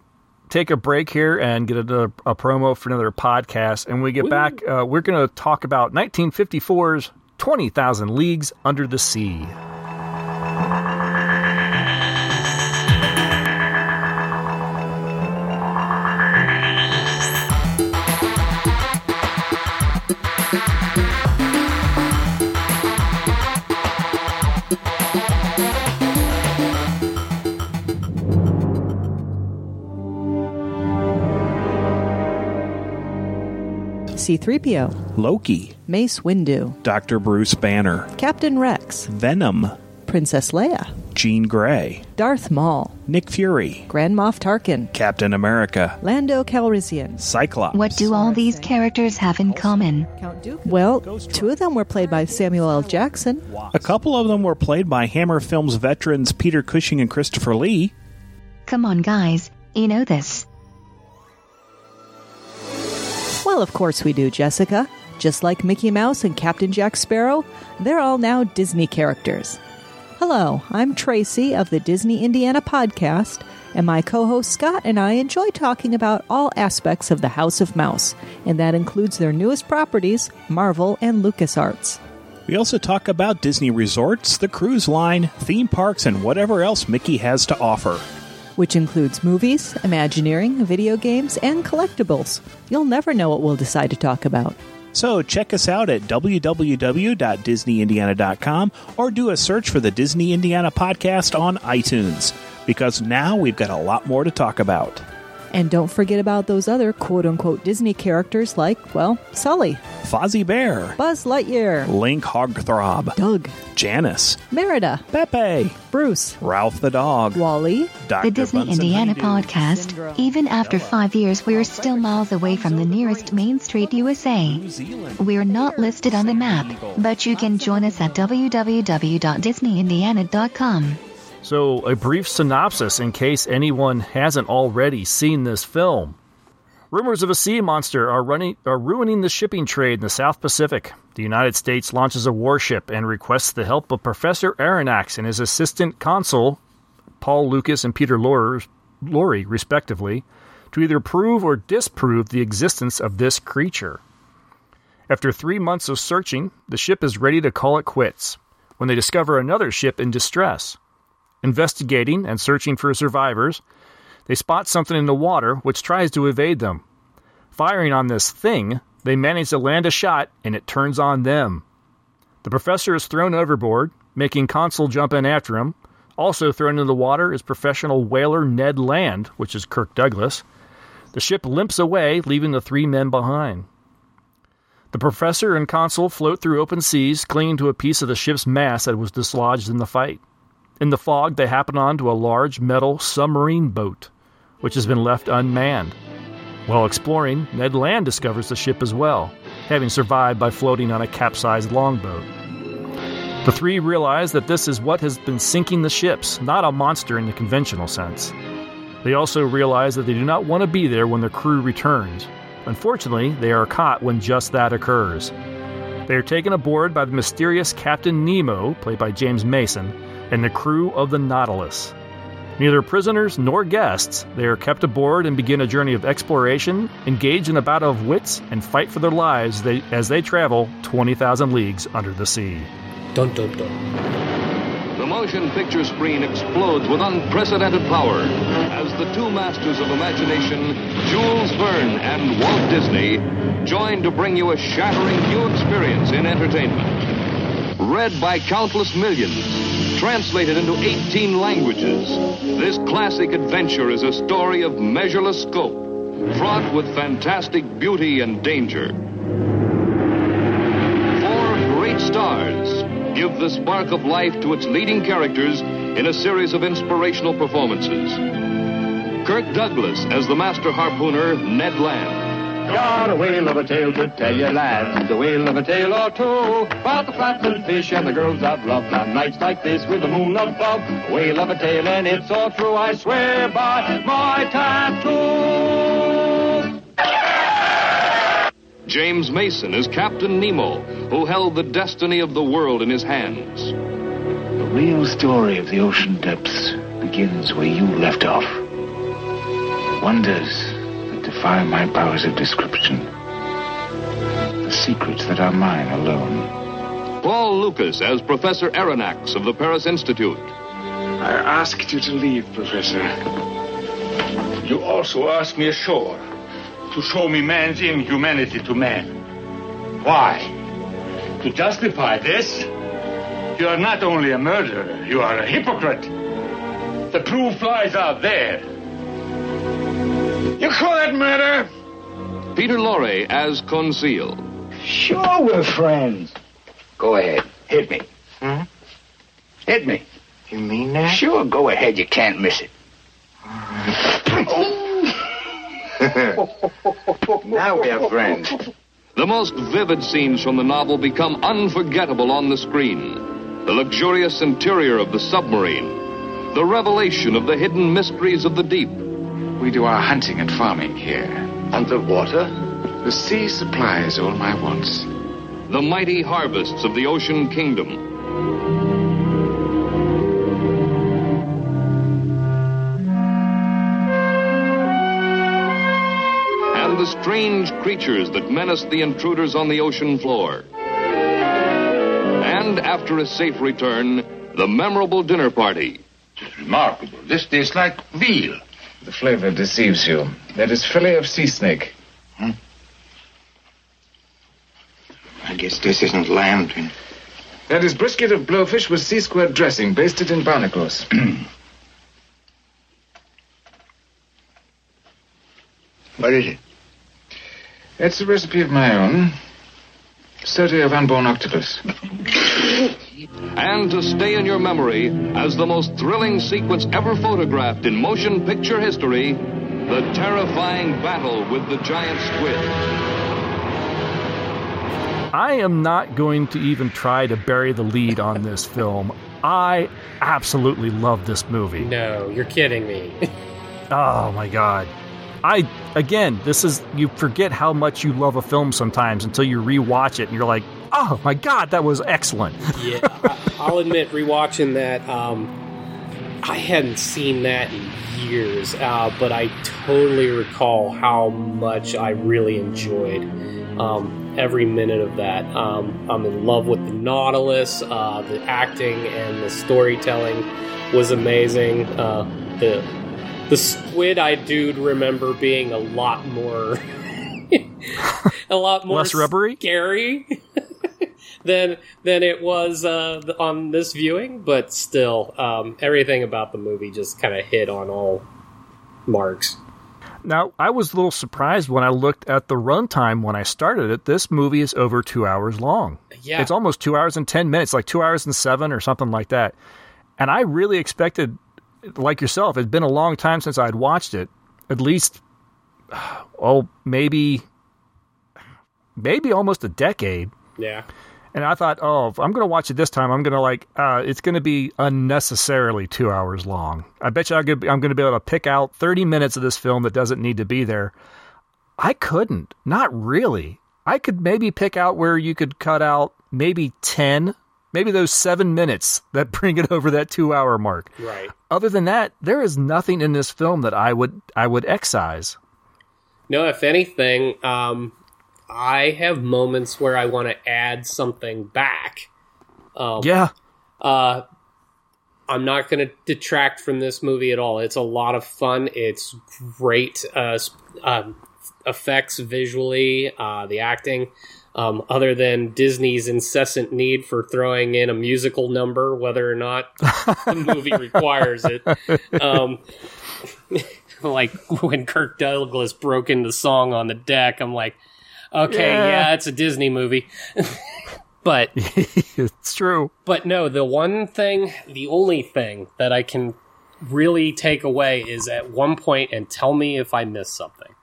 take a break here and get a, a promo for another podcast. And when we get Woo. back, uh, we're going to talk about 1954's 20,000 Leagues Under the Sea. C3PO, Loki, Mace Windu, Dr. Bruce Banner, Captain Rex, Venom, Princess Leia, Jean Grey, Darth Maul, Nick Fury, Grand Moff Tarkin, Captain America, Lando Calrissian. Cyclops. What do all these characters have in common? Well, two of them were played by Samuel L. Jackson. A couple of them were played by Hammer Films veterans Peter Cushing and Christopher Lee. Come on, guys, you know this. Well, of course we do, Jessica. Just like Mickey Mouse and Captain Jack Sparrow, they're all now Disney characters. Hello, I'm Tracy of the Disney Indiana podcast, and my co host Scott and I enjoy talking about all aspects of the House of Mouse, and that includes their newest properties, Marvel and LucasArts. We also talk about Disney resorts, the cruise line, theme parks, and whatever else Mickey has to offer. Which includes movies, Imagineering, video games, and collectibles. You'll never know what we'll decide to talk about. So check us out at www.disneyindiana.com or do a search for the Disney Indiana podcast on iTunes because now we've got a lot more to talk about. And don't forget about those other quote unquote Disney characters like, well, Sully, Fozzie Bear, Buzz Lightyear, Link Hogthrob, Doug, Janice, Merida, Pepe, Bruce, Ralph the dog, Wally, Dr. The Disney Bunsen Indiana Honeydew. podcast, even after five years, we're still miles away from the nearest Main Street, USA. We're not listed on the map, but you can join us at www.disneyindiana.com. So, a brief synopsis in case anyone hasn't already seen this film. Rumors of a sea monster are, running, are ruining the shipping trade in the South Pacific. The United States launches a warship and requests the help of Professor Aronnax and his assistant consul, Paul Lukas and Peter Lor- Lorre, respectively, to either prove or disprove the existence of this creature. After three months of searching, the ship is ready to call it quits when they discover another ship in distress. Investigating and searching for survivors, they spot something in the water which tries to evade them. Firing on this thing, they manage to land a shot and it turns on them. The professor is thrown overboard, making Consul jump in after him. Also thrown into the water is professional whaler Ned Land, which is Kirk Douglas. The ship limps away, leaving the three men behind. The professor and consul float through open seas, clinging to a piece of the ship's mast that was dislodged in the fight. In the fog, they happen onto a large metal submarine boat, which has been left unmanned. While exploring, Ned Land discovers the ship as well, having survived by floating on a capsized longboat. The three realize that this is what has been sinking the ships, not a monster in the conventional sense. They also realize that they do not want to be there when the crew returns. Unfortunately, they are caught when just that occurs. They are taken aboard by the mysterious Captain Nemo, played by James Mason, and the crew of the Nautilus. Neither prisoners nor guests, they are kept aboard and begin a journey of exploration, engage in a battle of wits, and fight for their lives they, as they travel 20,000 leagues under the sea. Dun dun dun. The motion picture screen explodes with unprecedented power as the two masters of imagination, Jules Verne and Walt Disney, join to bring you a shattering new experience in entertainment. Read by countless millions, translated into 18 languages, this classic adventure is a story of measureless scope, fraught with fantastic beauty and danger. Four great stars give the spark of life to its leading characters in a series of inspirational performances. Kirk Douglas as the master harpooner Ned Land. Got a whale of a tale to tell you, lads. A whale of a tale or two about the flatland fish and the girls of love. On nights like this with the moon above, a whale of a tale and it's all true. I swear by my tattoo. James Mason as Captain Nemo, who held the destiny of the world in his hands. The real story of the ocean depths begins where you left off. Wonders that defy my powers of description. The secrets that are mine alone. Paul Lukas as Professor Aronnax of the Paris Institute. I asked you to leave, Professor. You also asked me ashore to show me man's inhumanity to man. Why? To justify this, you are not only a murderer, you are a hypocrite. The proof lies out there. You call that murder? Peter Lorre as Conseil. Sure, we're friends. Go ahead. Hit me. Huh? Hit me. You mean that? Sure, go ahead. You can't miss it. now we are friends. The most vivid scenes from the novel become unforgettable on the screen. The luxurious interior of the submarine, the revelation of the hidden mysteries of the deep. We do our hunting and farming here. Underwater? The sea supplies all my wants. The mighty harvests of the ocean kingdom. And the strange creatures that menace the intruders on the ocean floor. And after a safe return, the memorable dinner party. It's remarkable. This tastes like veal. The flavor deceives you. That is fillet of sea snake. Hmm? I guess this isn't lamb. Then. That is brisket of blowfish with sea squirt dressing, basted in barnacles. What is it? It's a recipe of my own. Sauté of unborn octopus. And to stay in your memory as the most thrilling sequence ever photographed in motion picture history, the terrifying battle with the giant squid. I am not going to even try to bury the lead on this film. I absolutely love this movie. No, you're kidding me. Oh my god. I again, this is you forget how much you love a film sometimes until you rewatch it and you're like, "Oh my god, that was excellent." yeah, I, I'll admit, rewatching that, um, I hadn't seen that in years, uh, but I totally recall how much I really enjoyed um, every minute of that. Um, I'm in love with the Nautilus. Uh, the acting and the storytelling was amazing. Uh, the the squid, I do remember being a lot more, a lot more Less rubbery? scary than than it was uh, on this viewing. But still, um, everything about the movie just kind of hit on all marks. Now, I was a little surprised when I looked at the runtime when I started it. This movie is over two hours long. Yeah. It's almost two hours and 10 minutes, like two hours and seven or something like that. And I really expected, like yourself, it's been a long time since I'd watched it. At least, oh, maybe, maybe almost a decade. Yeah. And I thought, oh, if I'm going to watch it this time, I'm going to like, uh, it's going to be unnecessarily two hours long. I bet you I'm going to be able to pick out 30 minutes of this film that doesn't need to be there. I couldn't. Not really. I could maybe pick out where you could cut out maybe 10, maybe those seven minutes that bring it over that two hour mark. Right. Other than that, there is nothing in this film that I would I would excise. No, if anything, um, I have moments where I want to add something back. Um, Yeah. Uh, I'm not going to detract from this movie at all. It's a lot of fun. It's great uh, um, effects visually, uh, the acting. Um, other than Disney's incessant need for throwing in a musical number, whether or not the movie requires it. Um, like when Kirk Douglas broke into song on the deck, I'm like, okay, Yeah. yeah, it's a Disney movie. but it's true. but no, the one thing, the only thing that I can really take away is at one point, and tell me if I missed something.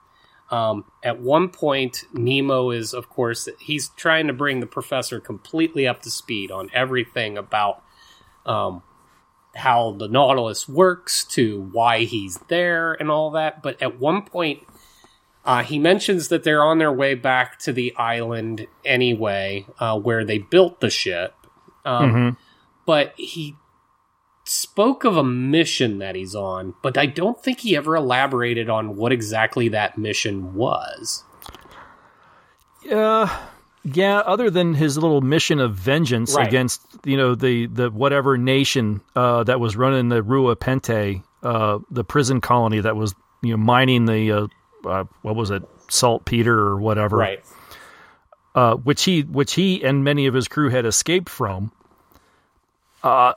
Um, at one point, Nemo is, of course, he's trying to bring the professor completely up to speed on everything about um, how the Nautilus works, to why he's there, and all that. But at one point, uh, he mentions that they're on their way back to the island anyway, uh, where they built the ship. Um, But he spoke of a mission that he's on, but I don't think he ever elaborated on what exactly that mission was. Uh, yeah. Other than his little mission of vengeance Right. against you know the the whatever nation uh, that was running the Rura Penthe, uh, the prison colony that was you know mining the uh, uh, what was it saltpeter or whatever, Right. uh, which he which he and many of his crew had escaped from. Uh,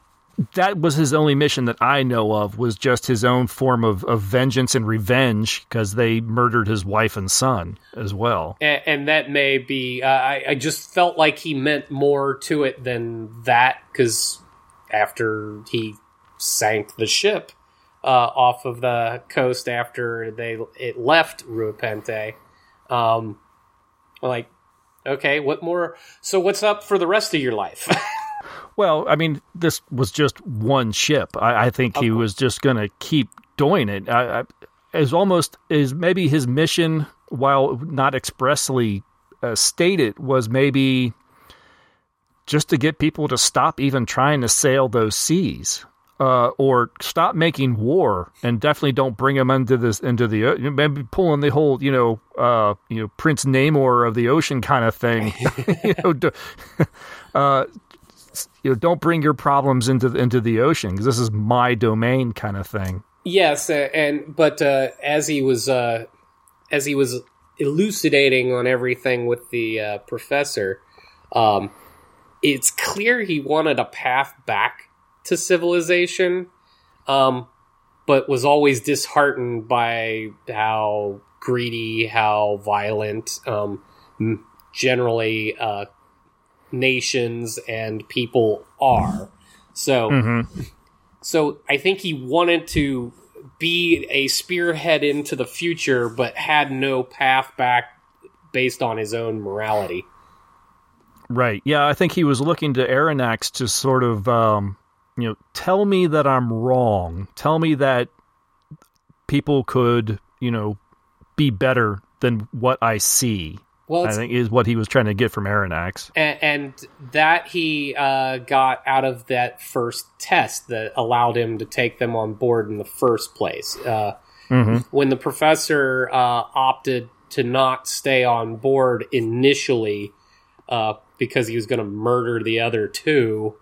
that was his only mission that I know of was just his own form of, of vengeance and revenge because they murdered his wife and son as well. And, and that may be, uh, I, I just felt like he meant more to it than that, because after he sank the ship uh, off of the coast after they it left Rura Penthe. Um, like, okay, what more? So what's up for the rest of your life? Well, I mean, this was just one ship. I, I think he was just going to keep doing it. I, I, as almost as maybe his mission, while not expressly uh, stated, was maybe just to get people to stop even trying to sail those seas. Uh, or stop making war, and definitely don't bring them into this into the maybe pulling the whole you know uh, you know Prince Namor of the ocean kind of thing. you know, d- uh, you know, don't bring your problems into the, into the ocean because this is my domain kind of thing. Yes, and but uh, as he was uh, as he was elucidating on everything with the uh, professor, um, it's clear he wanted a path back to civilization, um, but was always disheartened by how greedy, how violent, um, generally uh, nations and people are. So, so I think he wanted to be a spearhead into the future, but had no path back based on his own morality. Right. Yeah, I think he was looking to Aronnax to sort of, um, you know, tell me that I'm wrong. Tell me that people could, you know, be better than what I see. Well, I think is what he was trying to get from Aronnax. and, and that he uh, got out of that first test that allowed him to take them on board in the first place. Uh, When the professor uh, opted to not stay on board initially uh, because he was going to murder the other two,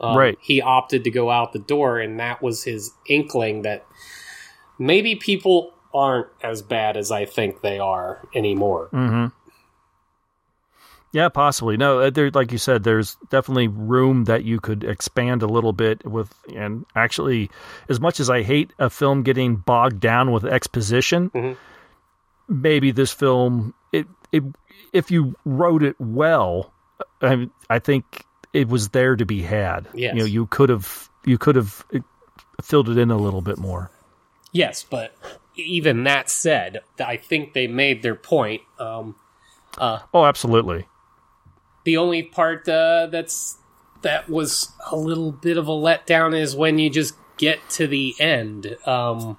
um, Right. he opted to go out the door, and that was his inkling that maybe people aren't as bad as I think they are anymore. Yeah, possibly. No, uh, there, like you said, there's definitely room that you could expand a little bit with, and actually, as much as I hate a film getting bogged down with exposition, Mhm. maybe this film, it, it, if you wrote it well, I, I think it was there to be had. Yes. You know, you could have, you could have uh, filled it in a little bit more. Yes, but even that said, I think they made their point. Um, Oh, absolutely. the only part uh, that's that was a little bit of a letdown is when you just get to the end. Um,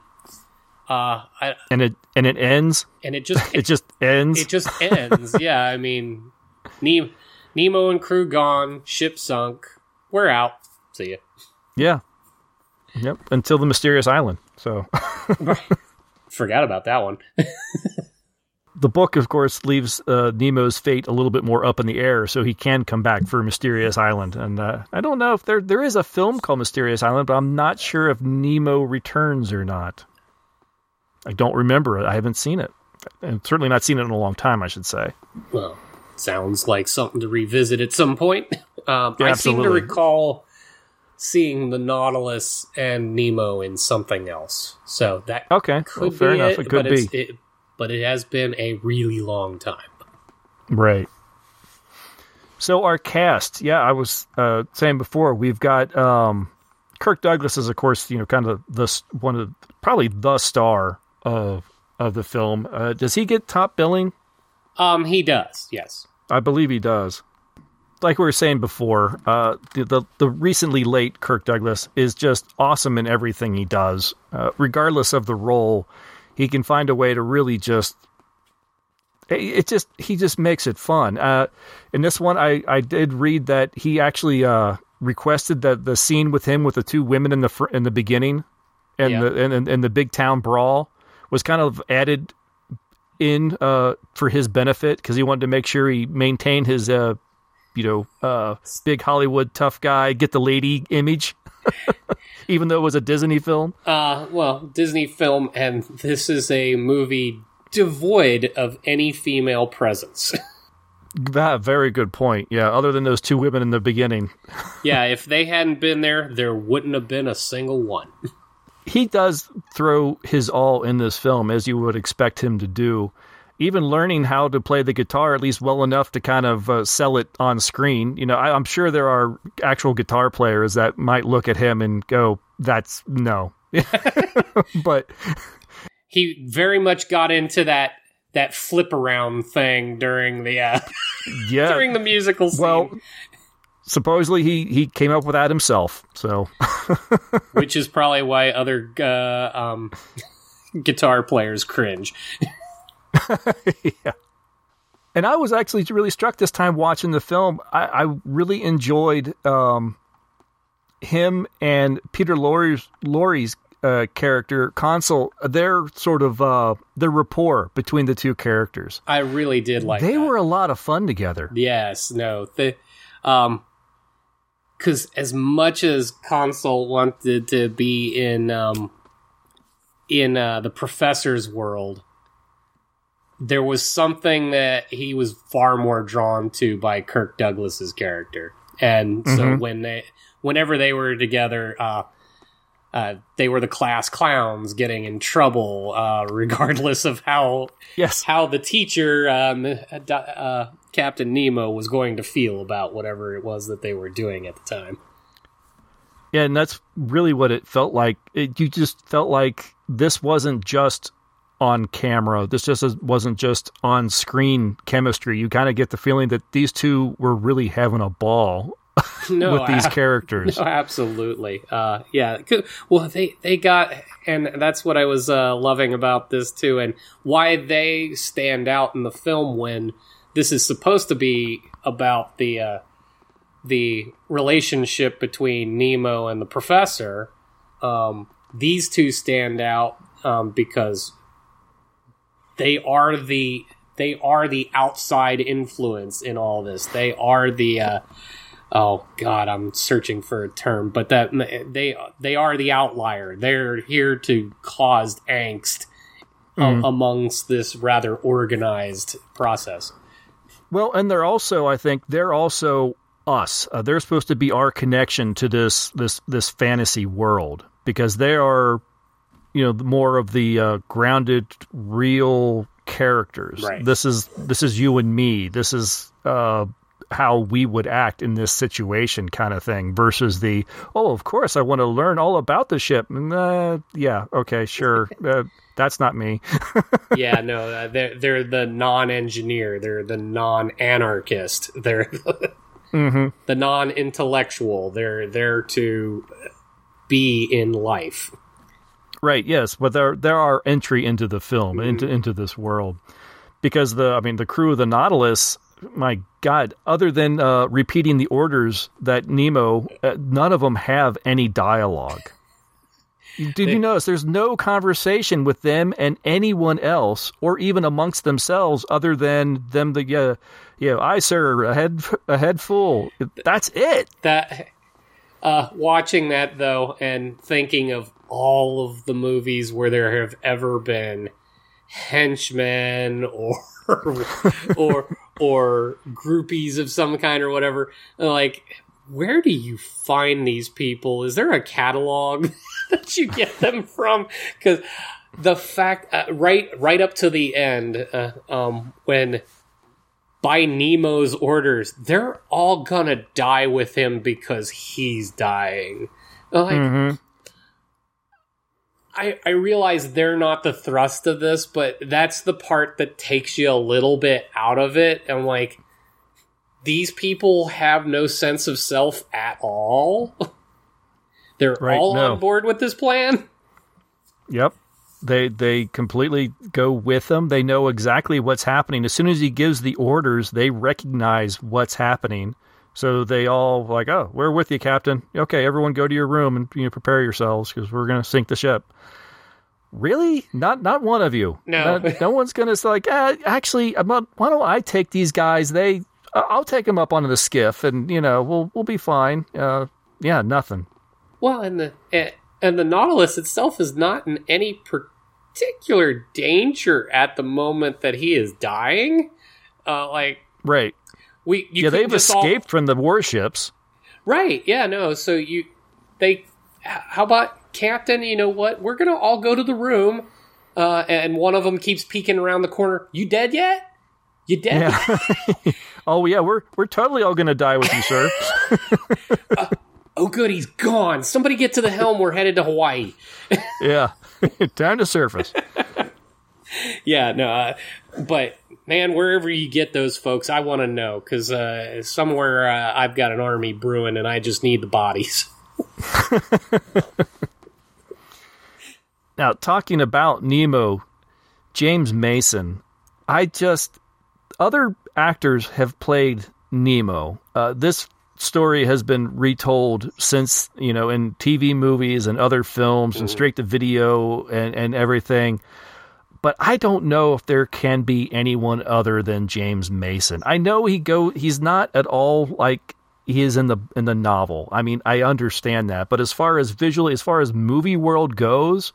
uh, I, And it, and it ends. and it just It just ends. it just ends. yeah, I mean, ne- Nemo and crew gone, ship sunk. We're out. See ya. yeah. Yep. Until the mysterious island. So. Forgot about that one. the book, of course, leaves uh, Nemo's fate a little bit more up in the air, so he can come back for Mysterious Island. And uh, I don't know if there there is a film called Mysterious Island, but I'm not sure if Nemo returns or not. I don't remember it. I haven't seen it, and certainly not seen it in a long time. I should say. Well, sounds like something to revisit at some point. Um, Yeah, I seem to recall seeing the Nautilus and Nemo in something else, so that Okay, could well, fair be enough. it. It could but be It, but it has been a really long time. right. So our cast, yeah, I was uh, saying before, we've got um, Kirk Douglas is, of course, you know, kind of the one of probably the star of of the film. Uh, does he get top billing? Um, he does, yes. I believe he does. Like we were saying before, uh, the, the the recently late Kirk Douglas is just awesome in everything he does, uh, regardless of the role. He can find a way to really just. It just he just makes it fun. Uh, in this one, I I did read that he actually uh, requested that the scene with him with the two women in the fr- in the beginning, and Yeah. the and, and the big town brawl was kind of added in uh, for his benefit because he wanted to make sure he maintained his uh, you know uh, big Hollywood tough guy, get the lady image, even though it was a Disney film. Uh, well, Disney film, and this is a movie devoid of any female presence. That very good point. Yeah, other than those two women in the beginning, yeah, if they hadn't been there, there wouldn't have been a single one. He does throw his all in this film as you would expect him to do. Even learning how to play the guitar at least well enough to kind of uh, sell it on screen. You know, I, I'm sure there are actual guitar players that might look at him and go, that's no. but he very much got into that that flip around thing during the uh, yeah, during the musical scene. well, supposedly he he came up with that himself. So which is probably why other uh, um, guitar players cringe. yeah. And I was actually really struck this time watching the film. I, I really enjoyed um, him and Peter Lorre's, Lorre's uh, character, Consul, their sort of uh, their rapport between the two characters. I really did like. They that. were a lot of fun together. Yes, no, the um, because as much as Consul wanted to be in um in uh, the professor's world, there was something that he was far more drawn to by Kirk Douglas's character, and so Mhm. when they, whenever they were together, uh, uh, they were the class clowns getting in trouble, uh, regardless of how Yes. how the teacher, um, uh, Captain Nemo, was going to feel about whatever it was that they were doing at the time. Yeah, and that's really what it felt like. It, you just felt like this wasn't just on camera. This just wasn't just on screen chemistry. You kind of get the feeling that these two were really having a ball No, with these characters. No, absolutely. Uh, yeah. Well, they they got, and that's what I was uh, loving about this too, and why they stand out in the film when this is supposed to be about the uh, the relationship between Nemo and the professor. Um, these two stand out um, because they are the they are the outside influence in all this. They are the uh, oh god, I'm searching for a term, but that they they are the outlier. They're here to cause angst a- Mhm. amongst this rather organized process. Well, and they're also, I think, they're also us. Uh, they're supposed to be our connection to this this this fantasy world because they are, you know, more of the uh, grounded, real characters. Right. This is this is you and me. This is uh, how we would act in this situation, kind of thing. Versus the oh, of course, I want to learn all about the ship. Uh, yeah, okay, sure. uh, that's not me. yeah, no, uh, they're they're the non-engineer. They're the non-anarchist. They're hmm the non-intellectual. They're there to be in life. Right. Yes, but they're they're entry into the film, into into this world, because the I mean the crew of the Nautilus. My God, other than uh, repeating the orders that Nemo, uh, none of them have any dialogue. Did you notice there's no conversation with them and anyone else, or even amongst themselves, other than them? The uh, you know, I sir, a head a head full. That's it. that uh watching that though and thinking of all of the movies where there have ever been henchmen or or or groupies of some kind or whatever like where do you find these people is there a catalog that you get them from because the fact uh, right right up to the end uh, um when by Nemo's orders, they're all gonna die with him because he's dying. Like, Mhm. I, I realize they're not the thrust of this, but that's the part that takes you a little bit out of it. And like, these people have no sense of self at all. They're Right, all no. on board with this plan. Yep. They they completely go with them. They know exactly what's happening. As soon as he gives the orders, they recognize what's happening. So they all like, "Oh, we're with you, Captain. Okay, everyone go to your room and you know, prepare yourselves because we're going to sink the ship." Really? Not not one of you. No. no, no one's going to like. Eh, actually, I'm not, why don't I take these guys? They, I- I'll take them up onto the skiff, and you know, we'll we'll be fine. Uh, yeah, nothing. Well, and the eh, and the Nautilus itself is not in any particular danger at the moment that he is dying. Uh, like Right. We, you yeah, they've just all- escaped from the warships. right? Yeah, no. So you they, how about Captain? You know what? We're gonna all go to the room, uh, and one of them keeps peeking around the corner. You dead yet? You dead? Yeah. oh yeah, we're we're totally all gonna die with you, sir. Oh, good, he's gone. Somebody get to the helm. We're headed to Hawaii. Yeah. Time to surface. yeah, no, uh, but man, wherever you get those folks, I want to know because uh, somewhere uh, I've got an army brewing, and I just need the bodies. Now, talking about Nemo, James Mason, I just other actors have played Nemo. Uh, this story has been retold since you know in TV movies and other films and straight to video and and everything. But I don't know if there can be anyone other than James Mason. I know he go he's not at all like he is in the in the novel. I mean, I understand that, but as far as visually, as far as movie world goes,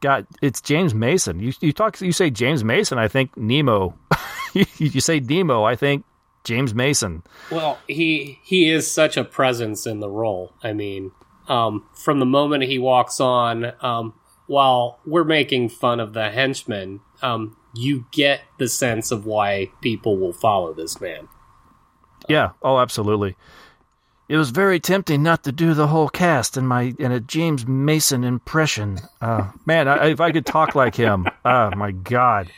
God, it's James Mason. You you talk you say James Mason, I think Nemo. you, you say Nemo, I think James Mason. Well, he he is such a presence in the role. I mean, um, from the moment he walks on, um, while we're making fun of the henchmen, um, you get the sense of why people will follow this man. Yeah. Oh, absolutely. It was very tempting not to do the whole cast in my in a James Mason impression. Uh, man, I, if I could talk like him, oh my God.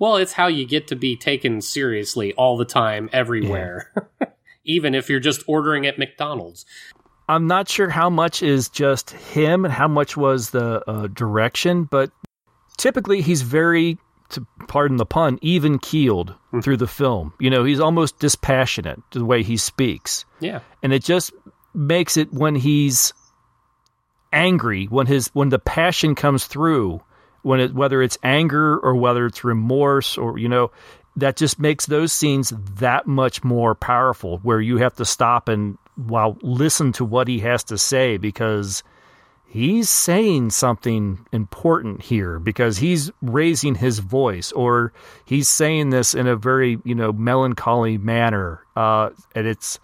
Well, it's how you get to be taken seriously all the time, everywhere, even if you're just ordering at McDonald's. I'm not sure how much is just him and how much was the uh, direction, but typically he's very, to pardon the pun, even keeled through the film. You know, he's almost dispassionate to the way he speaks. Yeah. and it just makes it when he's angry when his when the passion comes through when it whether it's anger or whether it's remorse or you know that just makes those scenes that much more powerful where you have to stop and while listen to what he has to say because he's saying something important here because he's raising his voice or he's saying this in a very you know melancholy manner uh and it's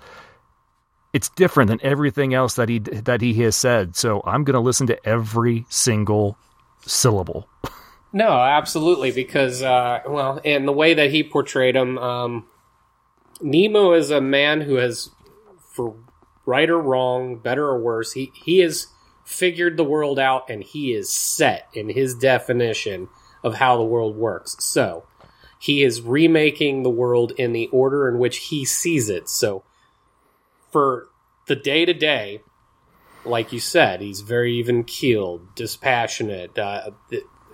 it's different than everything else that he that he has said. So I'm going to listen to every single syllable. No, absolutely, because uh, well, and the way that he portrayed him, um, Nemo is a man who has, for right or wrong, better or worse, he he has figured the world out, and he is set in his definition of how the world works. So he is remaking the world in the order in which he sees it. So for the day to day, like you said, he's very even keeled, dispassionate, uh,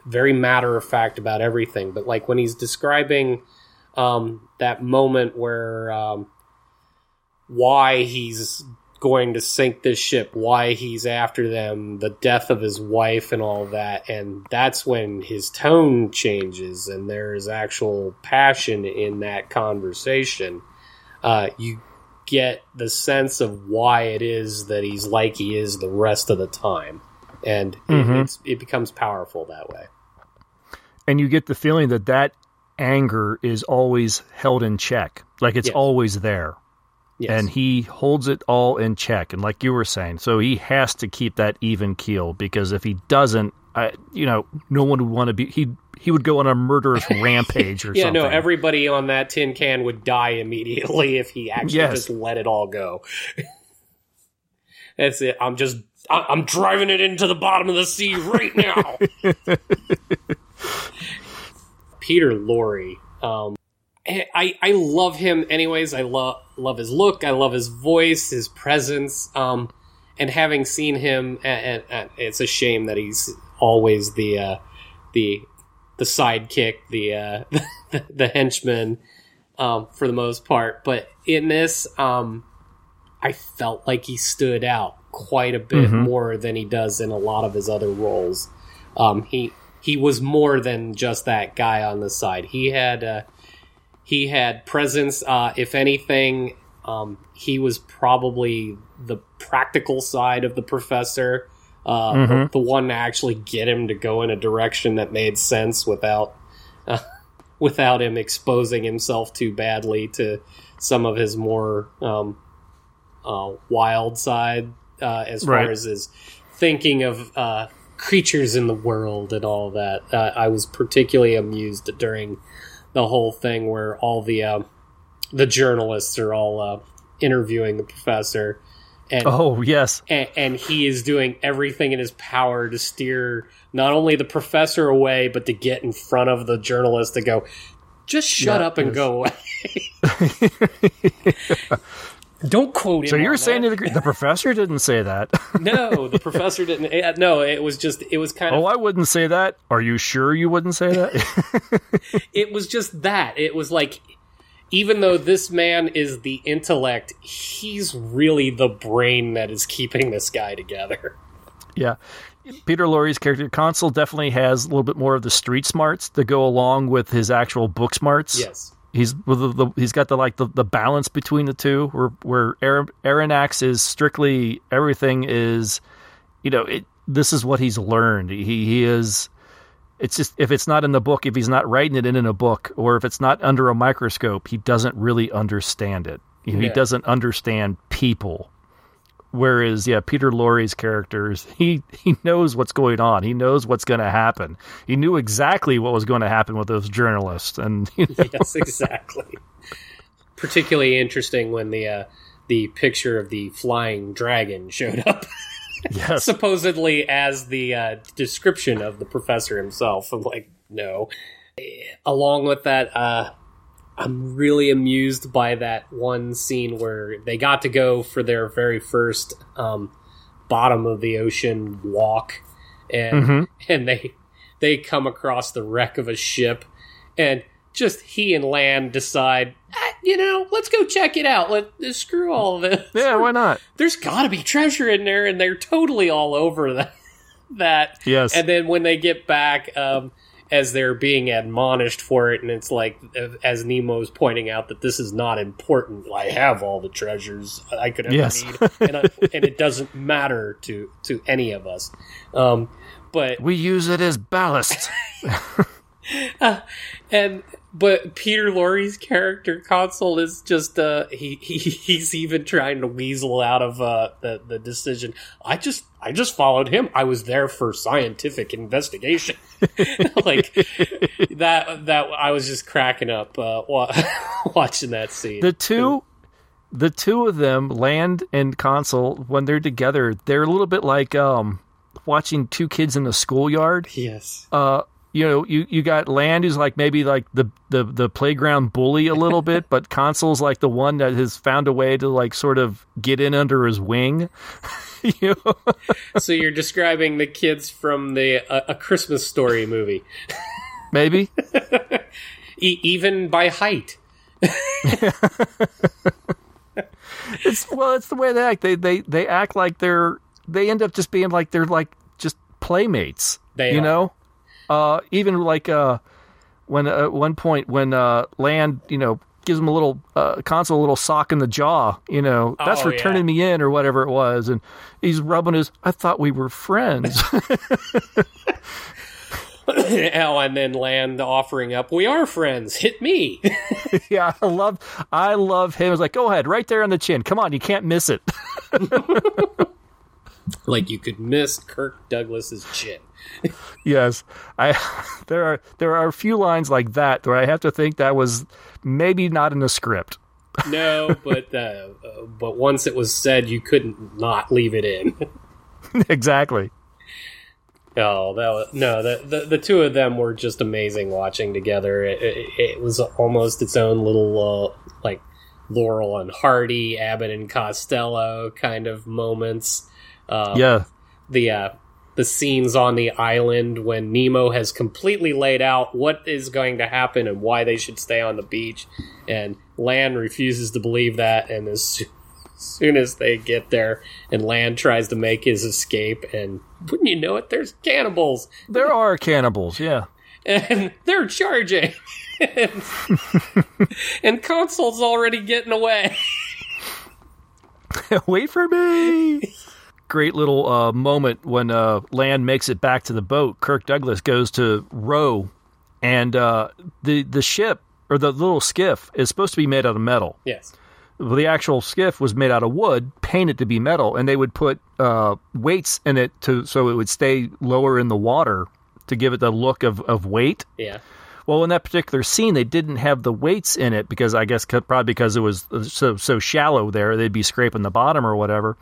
very matter of fact about everything. But like when he's describing um, that moment where um, why he's going to sink this ship, why he's after them, the death of his wife, and all that, and that's when his tone changes and there is actual passion in that conversation. Uh, you get the sense of why it is that he's like he is the rest of the time, and Mhm. it, it's, it becomes powerful that way. And you get the feeling that that anger is always held in check. Like it's always there. Yes. And he holds it all in check. And like you were saying, so he has to keep that even keel because if he doesn't, I, you know, no one would want to be. He he would go on a murderous rampage or yeah, something. no, everybody on that tin can would die immediately if he actually Yes. just let it all go. That's it. I'm just, I- I'm driving it into the bottom of the sea right now. Peter Lorre, um, I I love him anyways. I love love his look. I love his voice, his presence. Um, and having seen him, and, it's a shame that he's always the uh, the the sidekick, the uh, the, the henchman, um, for the most part. But in this, um, I felt like he stood out quite a bit Mhm. more than he does in a lot of his other roles. Um, he he was more than just that guy on the side. He had uh, he had presence. Uh, if anything, um, he was probably the practical side of the professor. Uh, the, Mhm. the one to actually get him to go in a direction that made sense without uh, without him exposing himself too badly to some of his more um, uh, wild side uh, as far as his thinking of uh, creatures in the world and all that. Uh, I was particularly amused during the whole thing where all the um the journalists are all uh, interviewing the professor, and Oh yes, and, and he is doing everything in his power to steer not only the professor away, but to get in front of the journalist to go, just shut up and go away. Don't quote him. So you're saying that. the, professor didn't say that? no? The professor didn't. No, it was just. It was kind of. oh, I wouldn't say that. Are you sure you wouldn't say that? it was just that. It was like, even though this man is the intellect, he's really the brain that is keeping this guy together. yeah. Peter Lorre's character Conseil definitely has a little bit more of the street smarts that go along with his actual book smarts. Yes. He's with the, the, he's got the like the, the balance between the two where where Aaron, Aronnax is strictly everything is you know it this is what he's learned. He he is it's just if it's not in the book if he's not writing it in, in a book or if it's not under a microscope he doesn't really understand it. You know, he doesn't understand people whereas yeah Peter Lorre's characters he he knows what's going on he knows what's going to happen he knew exactly what was going to happen with those journalists and you know, yes, exactly. Particularly interesting when the uh, the picture of the flying dragon showed up, yes supposedly as the uh, description of the professor himself. I'm like, no. Along with that, uh, I'm really amused by that one scene where they got to go for their very first um, bottom of the ocean walk, and and they they come across the wreck of a ship, and just he and Land decide, "Ah, you know, let's go check it out. Let screw all of this. yeah why not There's got to be treasure in there, and they're totally all over that. that. Yes. And then when they get back, um, as they're being admonished for it, and it's like, as Nemo's pointing out that this is not important. I have all the treasures I could ever Yes. need, and, I, and it doesn't matter to to any of us. Um, but we use it as ballast and but Peter Lorre's character Conseil is just uh he, he he's even trying to weasel out of uh the, the decision. I just I just followed him. I was there for scientific investigation. like that that I was just cracking up uh wa- watching that scene. the two the two of them land and Conseil when they're together they're a little bit like um watching two kids in the schoolyard yes. uh you know you you got land who's like maybe like the the the playground bully a little bit but Conseil's like the one that has found a way to like sort of get in under his wing you know? so you're describing the kids from the uh, a Christmas story movie. maybe E- even by height. it's well it's the way they act they they they act like they're they end up just being like they're like just playmates They you are. know uh even like uh when uh, at one point when uh land you know gives him a little uh Conseil a little sock in the jaw you know that's Oh, for turning me in or whatever it was and he's rubbing his i thought we were friends oh, and then Land offering up, "We are friends. Hit me." yeah i love i love him it's like go ahead right there on the chin come on you can't miss it like you could miss Kirk Douglas's chin. Yes, I there are there are a few lines like that where I have to think that was maybe not in the script. No, but uh, uh, but once it was said, you couldn't not leave it in. exactly. Oh, that was, no, the, the the two of them were just amazing watching together. It, it, it was almost its own little uh, like Laurel and Hardy, Abbott and Costello kind of moments. Um, Yeah. the uh, the scenes on the island when Nemo has completely laid out what is going to happen and why they should stay on the beach, and Land refuses to believe that. And as soon as they get there, and Land tries to make his escape, and wouldn't you know it, there's cannibals, There are cannibals, yeah. and they're charging. and, and Conseil's already getting away. Wait for me. Great little uh, moment when uh, Land makes it back to the boat. Kirk Douglas goes to row, and uh, the the ship or the little skiff is supposed to be made out of metal. Yes. Well, the actual skiff was made out of wood, painted to be metal, and they would put uh, weights in it to so it would stay lower in the water to give it the look of, of weight. Yeah. Well, in that particular scene, they didn't have the weights in it because I guess probably because it was so so shallow there, they'd be scraping the bottom or whatever.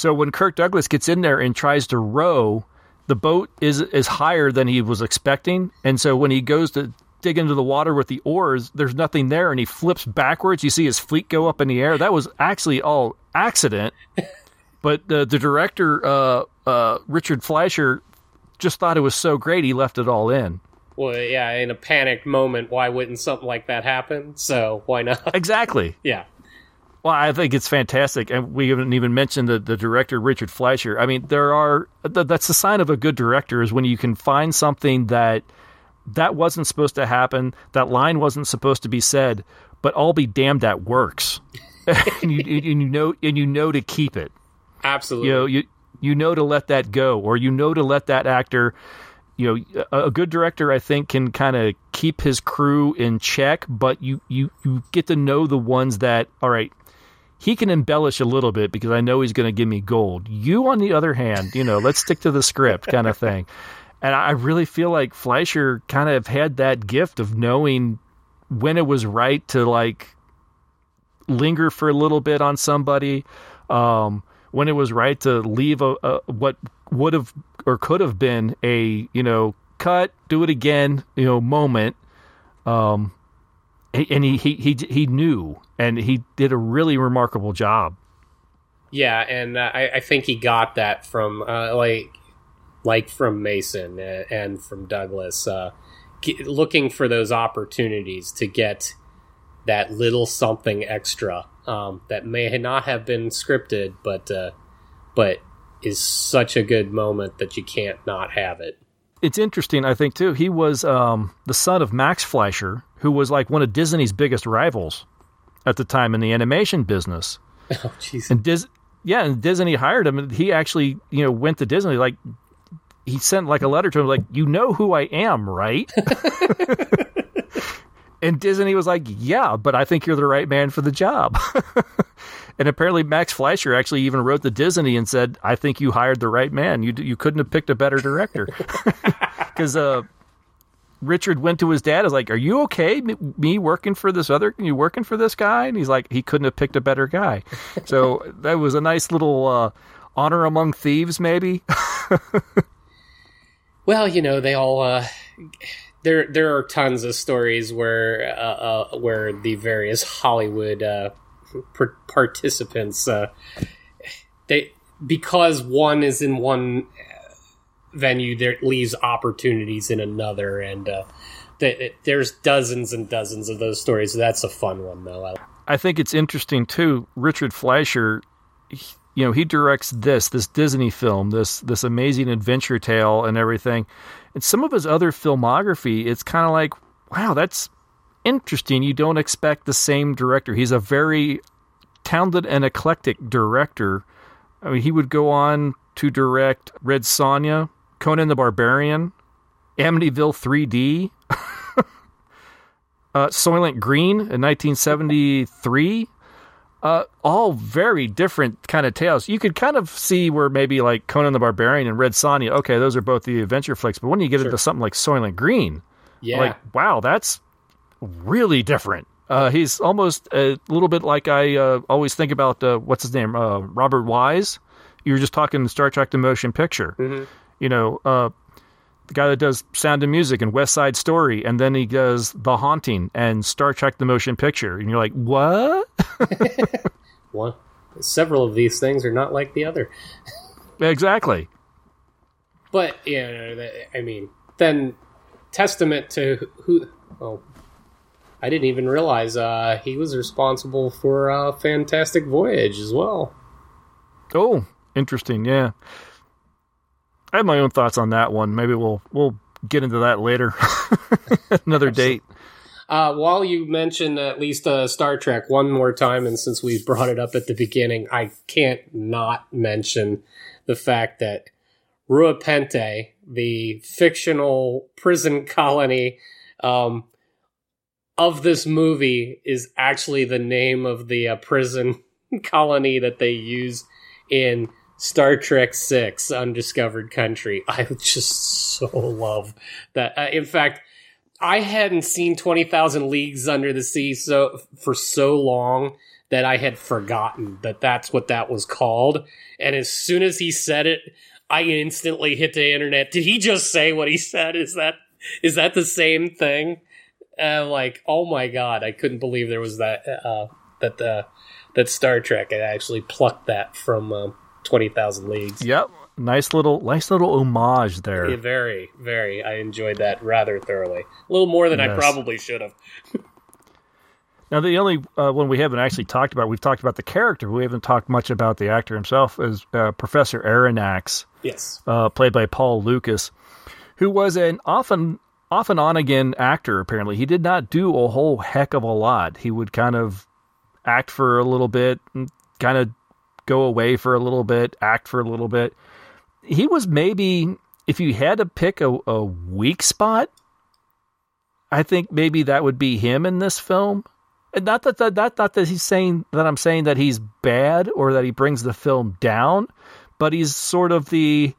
So when Kirk Douglas gets in there and tries to row, the boat is is higher than he was expecting, and so when he goes to dig into the water with the oars, there's nothing there, and he flips backwards. You see his fleet go up in the air. That was actually all accident, but the the director uh, uh, Richard Fleischer just thought it was so great he left it all in. Well, yeah, in a panicked moment, why wouldn't something like that happen? So why not? Exactly. yeah. Well, I think it's fantastic, and we haven't even mentioned the, the director Richard Fleischer. I mean, there are that's the sign of a good director is when you can find something that that wasn't supposed to happen, that line wasn't supposed to be said, but I'll be damned that works, and, you, and you know and you know to keep it. Absolutely. You know you you know to let that go, or you know to let that actor. You know, a, a good director, I think, can kind of keep his crew in check, but you, you you get to know the ones that, all right, he can embellish a little bit because I know he's going to give me gold. You, on the other hand, you know, let's stick to the script kind of thing. And I really feel like Fleischer kind of had that gift of knowing when it was right to like linger for a little bit on somebody, um, when it was right to leave a, a what would have or could have been a you know cut, do it again, you know moment. Um, and he he he he knew, and he did a really remarkable job. Yeah, and uh, I, I think he got that from uh, like like from Mason and from Douglas, uh, looking for those opportunities to get that little something extra um, that may not have been scripted, but uh, but is such a good moment that you can't not have it. It's interesting, I think, too. He was um, the son of Max Fleischer, who was like one of Disney's biggest rivals at the time in the animation business. Oh, jeez. And Dis- yeah, and Disney hired him, and he actually, you know, went to Disney. Like, he sent like a letter to him, like, "You know who I am, right?" and Disney was like, "Yeah, but I think you're the right man for the job." and apparently, Max Fleischer actually even wrote the Disney and said, "I think you hired the right man. You you couldn't have picked a better director." Because uh, Richard went to his dad. Was like, "Are you okay? Me working for this other? You working for this guy?" And he's like, "He couldn't have picked a better guy." So that was a nice little uh, honor among thieves, maybe. well, you know, they all. Uh, there, there are tons of stories where, uh, uh where the various Hollywood uh, participants, uh, they because one is in one venue, there leaves opportunities in another, and uh, th- there's dozens and dozens of those stories. That's a fun one, though. I think it's interesting too. Richard Fleischer, you know, he directs this this Disney film, this this amazing adventure tale, and everything. And some of his other filmography, it's kind of like, wow, that's interesting. You don't expect the same director. He's a very talented and eclectic director. I mean, he would go on to direct Red Sonja, Conan the Barbarian, Amityville 3D, uh, Soylent Green in 1973. Uh, all very different kind of tales. You could kind of see where maybe like Conan the Barbarian and Red Sonja, okay, those are both the adventure flicks. But when you get sure. into something like Soylent Green, yeah. like, wow, that's really different. Uh, he's almost a little bit like I uh, always think about uh, what's his name, uh, Robert Wise. You were just talking Star Trek: The Motion Picture. Mm-hmm. You know, uh, the guy that does Sound of Music and West Side Story, and then he does The Haunting and Star Trek: The Motion Picture, and you're like, what? One, several of these things are not like the other. exactly. But yeah, I mean, then testament to who. Oh, I didn't even realize uh, he was responsible for uh, Fantastic Voyage as well. Oh, interesting. Yeah, I have my own thoughts on that one. Maybe we'll we'll get into that later, another date. Uh, while you mention at least uh, Star Trek one more time, and since we brought it up at the beginning, I can't not mention the fact that Rura Penthe, the fictional prison colony um, of this movie, is actually the name of the uh, prison colony that they use in Star Trek Six: Undiscovered Country. I just so love that. Uh, in fact, I hadn't seen Twenty Thousand Leagues Under the Sea so for so long that I had forgotten that that's what that was called. And as soon as he said it, I instantly hit the internet. Did he just say what he said? Is that is that the same thing? Uh, like, oh my god, I couldn't believe there was that uh, that uh, that Star Trek had actually plucked that from um, Twenty Thousand Leagues. Yep. Nice little, nice little homage there. Yeah, very, very. I enjoyed that rather thoroughly. A little more than I probably should have. Now, the only uh, one we haven't actually talked about, we've talked about the character. We haven't talked much about the actor himself, is uh, Professor Aronnax, Yes. uh, played by Paul Lukas, who was an often, off and on again actor. Apparently, he did not do a whole heck of a lot. He would kind of act for a little bit, and kind of go away for a little bit, act for a little bit. He was maybe, if you had to pick a, a weak spot, I think maybe that would be him in this film. And not that, that, that not that he's saying that I'm saying that he's bad or that he brings the film down, but he's sort of the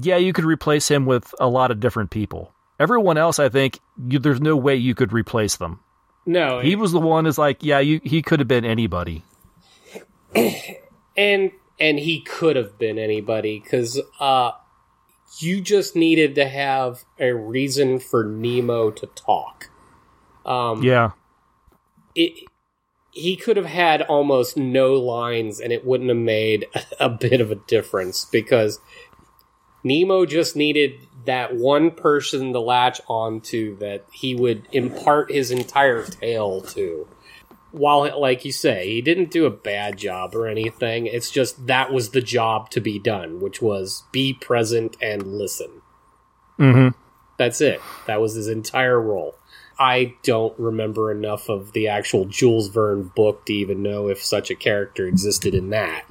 yeah, you could replace him with a lot of different people. Everyone else, I think, you, there's no way you could replace them. No, He was the one is like, yeah, you, he could have been anybody. and and he could have been anybody because uh, you just needed to have a reason for Nemo to talk. Um, Yeah, it, he could have had almost no lines and it wouldn't have made a bit of a difference because Nemo just needed that one person to latch onto that he would impart his entire tale to. While, like you say, he didn't do a bad job or anything, it's just that was the job to be done, which was be present and listen. mm-hmm. That's it. That was his entire role. I don't remember enough of the actual Jules Verne book to even know if such a character existed in that.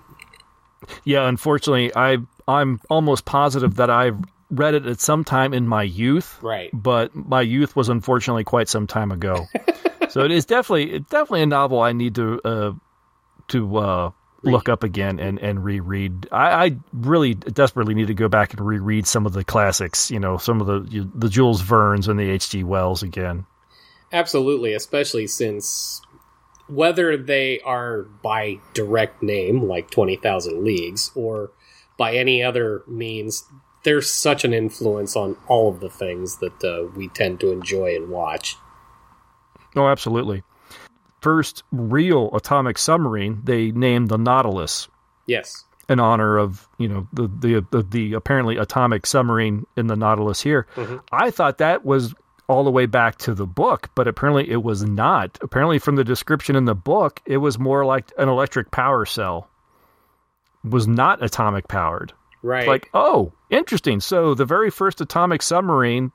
yeah. Unfortunately, I I'm almost positive that I've read it at some time in my youth, Right. but my youth was unfortunately quite some time ago. so it is definitely it's definitely a novel I need to uh, to uh, look up again and, and reread. I, I really desperately need to go back and reread some of the classics. You know, some of the the Jules Verne's and the H. G. Wells again. Absolutely, especially since whether they are by direct name, like 20,000 Leagues, or by any other means, there's such an influence on all of the things that uh, we tend to enjoy and watch. Oh, absolutely. First real atomic submarine they named the Nautilus. Yes. in honor of you know the the the, the apparently atomic submarine in the Nautilus here. I thought that was all the way back to the book, but apparently it was not. Apparently, from the description in the book, it was more like an electric power cell. It was not atomic powered. Right. Like, oh, interesting. So the very first atomic submarine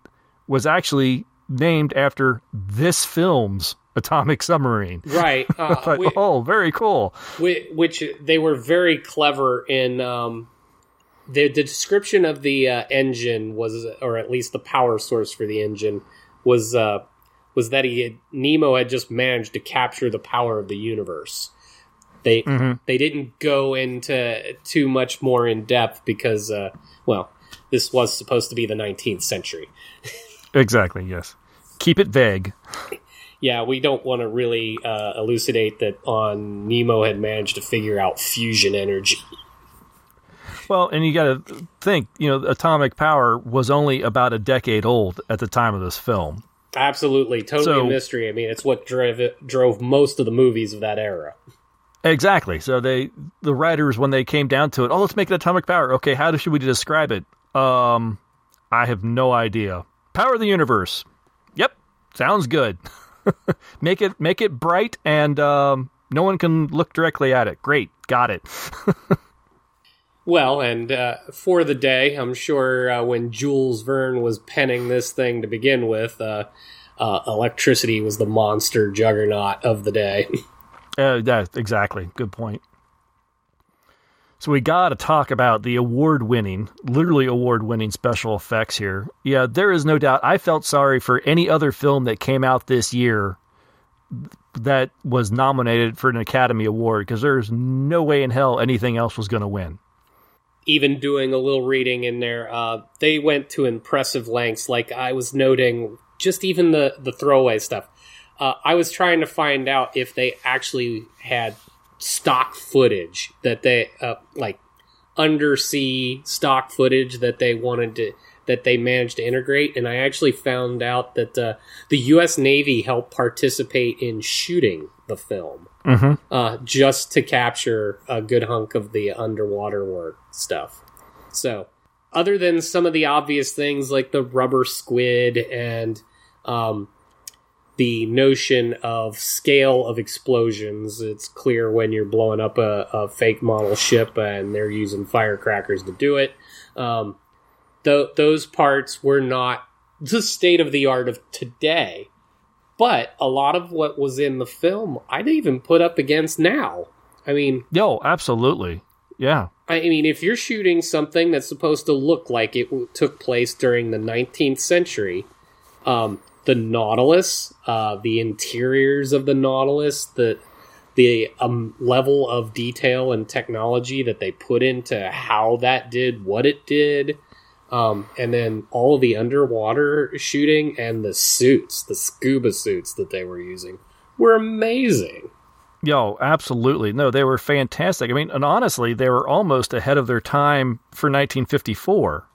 was actually named after this film's atomic submarine. right. Uh, Like, we- oh, very cool. Whi- which they were very clever in um, the the description of the uh, engine was, or at least the power source for the engine was uh, was that he had, Nemo had just managed to capture the power of the universe. They they didn't go into too much more in depth because, uh, well, this was supposed to be the 19th century. Exactly. Yes. Keep it vague. Yeah, we don't want to really uh, elucidate that on Nemo had managed to figure out fusion energy. Well, and you got to think, you know, atomic power was only about a decade old at the time of this film. Absolutely, totally So- a mystery. I mean, it's what drove it, drove most of the movies of that era. Exactly. So they, the writers, when they came down to it, oh, let's make it atomic power. Okay, how should we describe it? Um, I have no idea. Power of the universe. Yep, sounds good. make it, make it bright, and um, no one can look directly at it. Great, got it. Well, and uh, for the day, I'm sure uh, when Jules Verne was penning this thing to begin with, uh, uh, electricity was the monster juggernaut of the day. Uh, yeah, exactly. Good point. So we got to talk about the award-winning, literally award-winning special effects here. Yeah, there is no doubt. I felt sorry for any other film that came out this year that was nominated for an Academy Award because there's no way in hell anything else was going to win. Even doing a little reading in there, uh, they went to impressive lengths. Like I was noting, just even the the throwaway stuff. Uh, I was trying to find out if they actually had stock footage that they uh, like undersea stock footage that they wanted to that they managed to integrate, and I actually found out that uh, the U.S. Navy helped participate in shooting the film Mhm. uh, just to capture a good hunk of the underwater work stuff. So, other than some of the obvious things like the rubber squid and um, the notion of scale of explosions, it's clear when you're blowing up a, a fake model ship and they're using firecrackers to do it. Um, th- those parts were not the state of the art of today. But a lot of what was in the film, I'd even put up against now. I mean, no, absolutely. Yeah. I mean, if you're shooting something that's supposed to look like it w- took place during the 19th century, um, the Nautilus, uh, the interiors of the Nautilus, the the um, level of detail and technology that they put into how that did what it did, um, and then all the underwater shooting and the suits, the scuba suits that they were using, were amazing. Yo, absolutely. No, they were fantastic. I mean, and honestly, they were almost ahead of their time for 1954.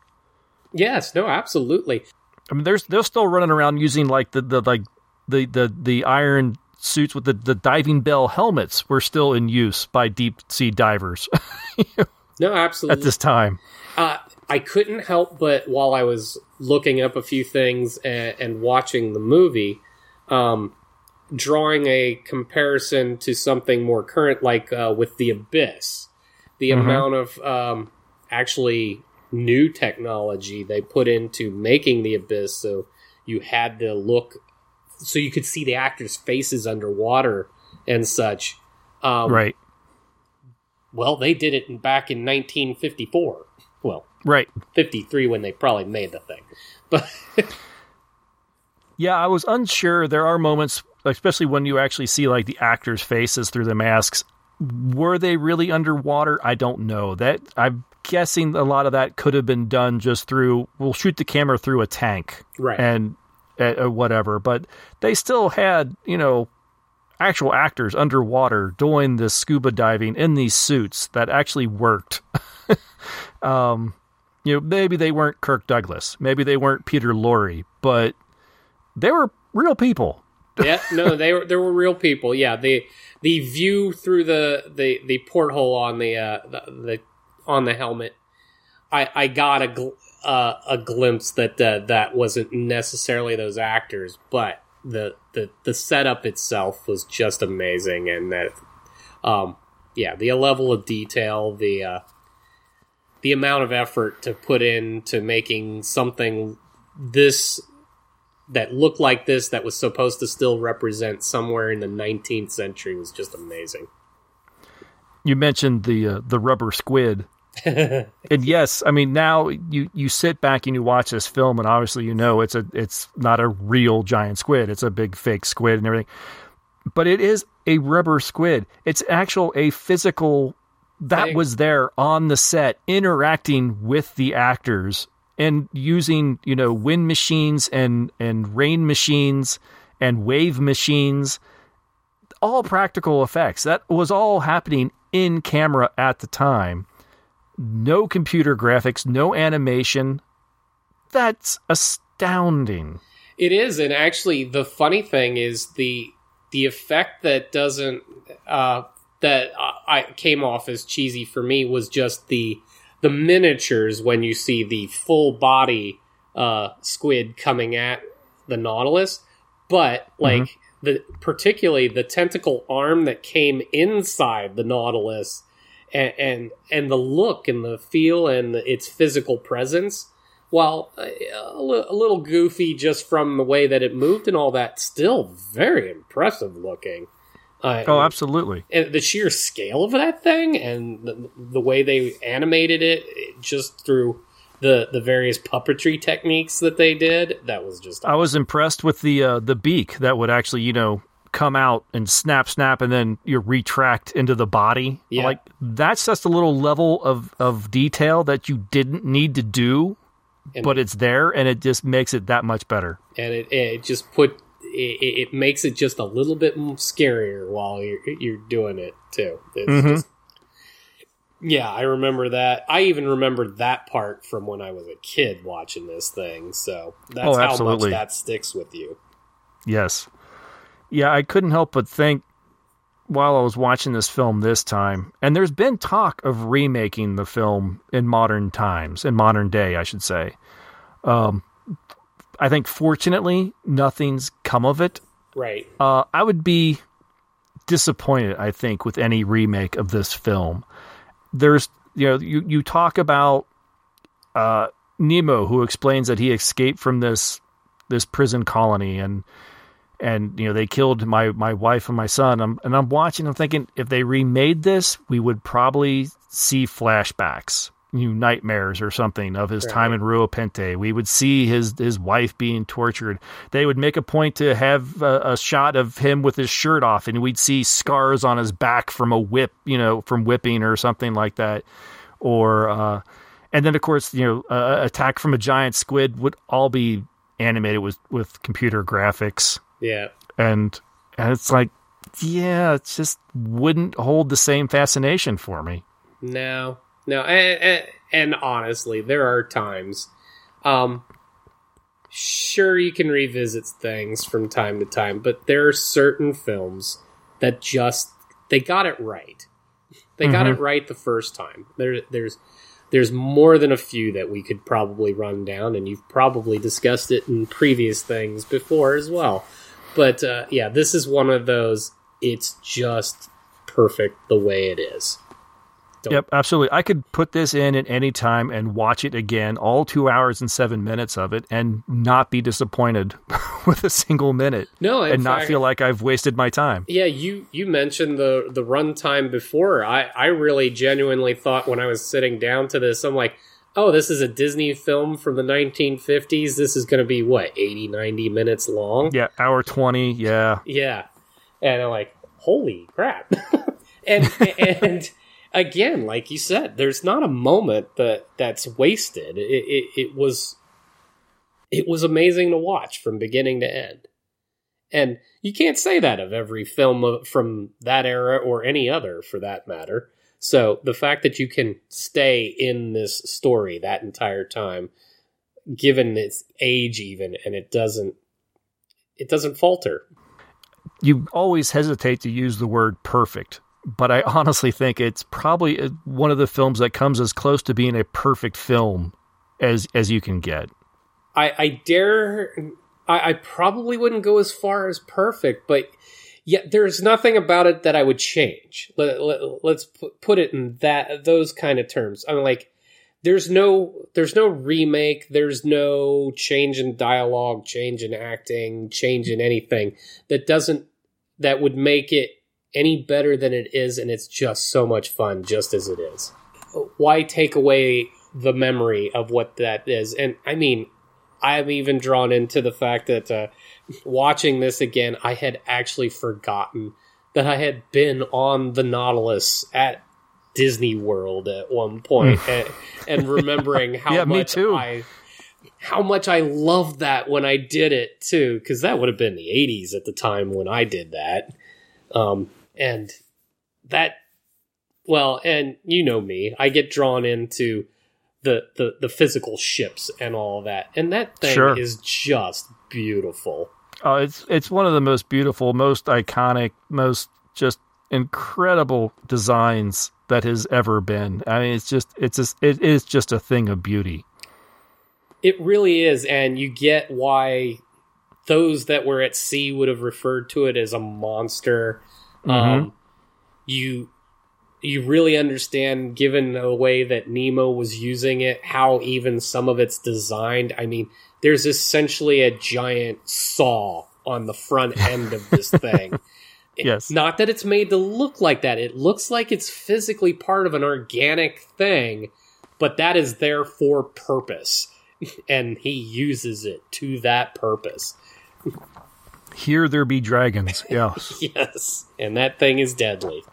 Yes, no, absolutely. I mean, there's they're still running around using like the the like the the the iron suits with the the diving bell helmets were still in use by deep sea divers No, absolutely. at this time. Uh, I couldn't help but while I was looking up a few things and, and watching the movie, um, drawing a comparison to something more current, like uh, with the Abyss, the Mhm. amount of um, actually new technology they put into making the Abyss, so you had to look, so you could see the actors' faces underwater and such. Um, right. Well, they did it in- back in 1954. Well, Right. 53 when they probably made the thing. But Yeah, I was unsure. There are moments, especially when you actually see like the actors' faces through the masks. Were they really underwater? I don't know. That I'm guessing a lot of that could have been done just through. We'll shoot the camera through a tank, Right. and uh, uh, whatever. But they still had, you know, actual actors underwater doing this scuba diving in these suits that actually worked. um, you know, maybe they weren't Kirk Douglas, maybe they weren't Peter Lorre, but they were real people. Yeah, no, they were there were real people. Yeah, the the view through the the, the porthole on the, uh, the the on the helmet, I I got a gl- uh, a glimpse that uh, that wasn't necessarily those actors, but the the the setup itself was just amazing, and that um yeah, the level of detail, the uh, the amount of effort to put into making something this that looked like this that was supposed to still represent somewhere in the 19th century was just amazing. You mentioned the uh, the rubber squid, and yes, I mean now you you sit back and you watch this film, and obviously you know it's a it's not a real giant squid; it's a big fake squid and everything. But it is a rubber squid. It's actual a physical that Thing. was there on the set, interacting with the actors and using you know wind machines and and rain machines and wave machines all practical effects. That was all happening in camera at the time. No computer graphics, no animation. That's astounding. It is, and actually, the funny thing is the the effect that doesn't uh, that I, came off as cheesy for me was just the the miniatures when you see the full body uh, squid coming at the Nautilus, but like the particularly the tentacle arm that came inside the Nautilus. And, and and the look and the feel and its physical presence while uh, a, a little goofy just from the way that it moved and all that, still very impressive looking. Uh, Oh, absolutely. and the sheer scale of that thing and the, the way they animated it, it just through the the various puppetry techniques that they did, that was just I was impressed with the uh, the beak that would actually, you know, come out and snap, snap, and then you retract into the body. Yeah. Like that's just a little level of of detail that you didn't need to do And- but it's there, and it just makes it that much better. and it, it just put it, it makes it just a little bit scarier while you're you're doing it too. It's Mhm. just- yeah, I remember that. I even remember that part from when I was a kid watching this thing. So that's Oh, how much that sticks with you. Yes. Yeah, I couldn't help but think while I was watching this film this time, and there's been talk of remaking the film in modern times, in modern day, I should say. Um, I think fortunately nothing's come of it. Right. Uh, I would be disappointed, I think, with any remake of this film. There's, you know, you, you talk about uh, Nemo, who explains that he escaped from this this prison colony, and and you know they killed my my wife and my son. I'm, and I'm watching. I'm thinking if they remade this, we would probably see flashbacks, you know, nightmares or something of his time in Rura Penthe. We would see his his wife being tortured. They would make a point to have a, a shot of him with his shirt off, and we'd see scars on his back from a whip, you know, from whipping or something like that, or. uh and then, of course, you know, uh, attack from a giant squid would all be animated with with computer graphics Yeah. and and it's like yeah it just wouldn't hold the same fascination for me No, no, and, and, and honestly, there are times. Um, sure, you can revisit things from time to time, but there are certain films that just they got it right. They got it right the first time. There, there's there's more than a few that we could probably run down, and you've probably discussed it in previous things before as well. But uh, yeah, this is one of those. It's just perfect the way it is. Yep absolutely i could put this in at any time and watch it again all two hours and seven minutes of it and not be disappointed with a single minute No, and not feel like i've wasted my time Yeah, you you mentioned the the runtime before. I I really genuinely thought when I was sitting down to this, I'm like, oh, this is a Disney film from the 1950s. This is going to be what 80, 90 minutes long. yeah hour 20 yeah Yeah, and I'm like, holy crap! and and again, like you said, there's not a moment that that's wasted. It, it it was it was amazing to watch from beginning to end, and you can't say that of every film from that era or any other for that matter. So the fact that you can stay in this story that entire time, given its age, even, and it doesn't it doesn't falter. you always hesitate to use the word perfect, but I honestly think it's probably uh, one of the films that comes as close to being a perfect film as as you can get. I, I dare. I, I probably wouldn't go as far as perfect, but yet there's nothing about it that I would change. Let, let, let's put, put it in that those kind of terms. I'm like, there's no there's no remake. There's no change in dialogue, change in acting, change in anything that doesn't that would make it any better than it is, and it's just so much fun, just as it is. Why take away the memory of what that is? And I mean, I'm even drawn into the fact that uh, watching this again, I had actually forgotten that I had been on the Nautilus at Disney World at one point, and, and remembering how Yeah, much. I how much I loved that when I did it too, because that would have been the '80s at the time when I did that, um, and that well, and you know me, I get drawn into the the, the physical ships and all that, and that thing Sure. is just beautiful. Oh, it's it's one of the most beautiful, most iconic, most just incredible designs that has ever been. I mean, it's just it's just, it is just a thing of beauty. It really is, and you get why those that were at sea would have referred to it as a monster. Um, you you really understand, given the way that Nemo was using it, how even some of it's designed. I mean, there's essentially a giant saw on the front end of this thing. Yes. Not that it's made to look like that. It looks like it's physically part of an organic thing, but that is there for purpose. And he uses it to that purpose. Here there be dragons. Yes. Yes. And that thing is deadly.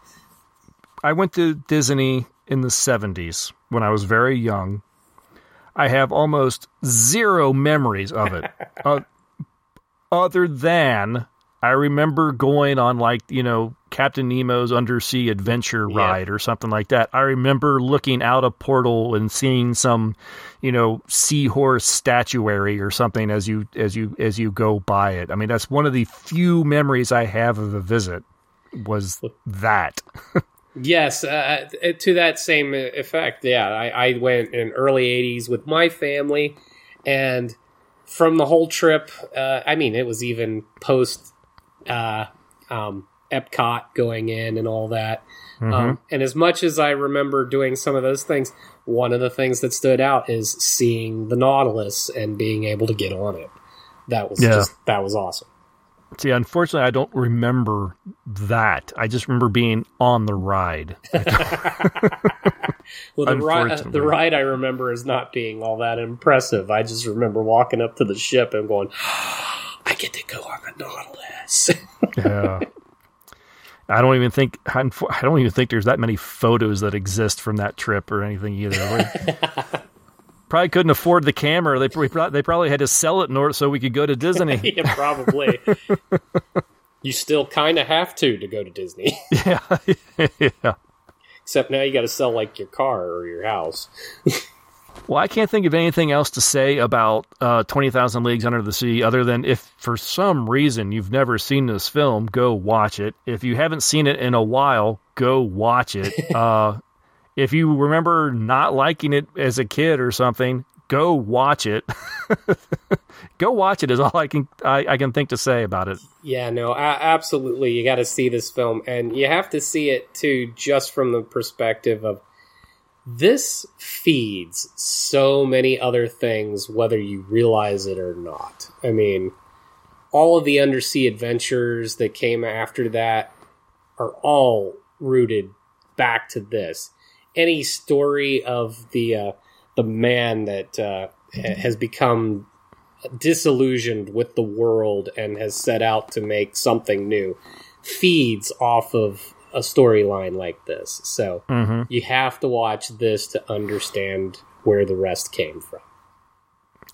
I went to Disney in the 70s when I was very young. I have almost zero memories of it. uh, other than I remember going on like, you know, Captain Nemo's undersea adventure Yeah. ride or something like that. I remember looking out a portal and seeing some, you know, seahorse statuary or something as you as you as you go by it. I mean, that's one of the few memories I have of the visit was that. Yes, uh, to that same effect. Yeah, I, I went in early '80s with my family, and from the whole trip, uh, I mean, it was even post uh, um, Epcot going in and all that. Um, and as much as I remember doing some of those things, one of the things that stood out is seeing the Nautilus and being able to get on it. That was Yeah. just that was awesome. See, unfortunately, I don't remember that. I just remember being on the ride. Well, the ride, the ride I remember is not being all that impressive. I just remember walking up to the ship and going, "I get to go on the Nautilus." Yeah. I don't even think I don't even think there's that many photos that exist from that trip or anything either. Probably couldn't afford the camera. They probably, they probably had to sell it in order so we could go to Disney. yeah, probably. you still kind of have to to go to Disney, yeah, yeah. except now you got to sell like your car or your house. Well, I can't think of anything else to say about uh, 20,000 Leagues Under the Sea other than if for some reason you've never seen this film, go watch it. If you haven't seen it in a while, go watch it. uh, if you remember not liking it as a kid or something, go watch it. go watch it is all I can I, I can think to say about it. Yeah, no, a- absolutely. You got to see this film, and you have to see it too, just from the perspective of this feeds so many other things, whether you realize it or not. I mean, all of the undersea adventures that came after that are all rooted back to this. Any story of the uh, the man that uh, has become disillusioned with the world and has set out to make something new feeds off of a storyline like this. So you have to watch this to understand where the rest came from.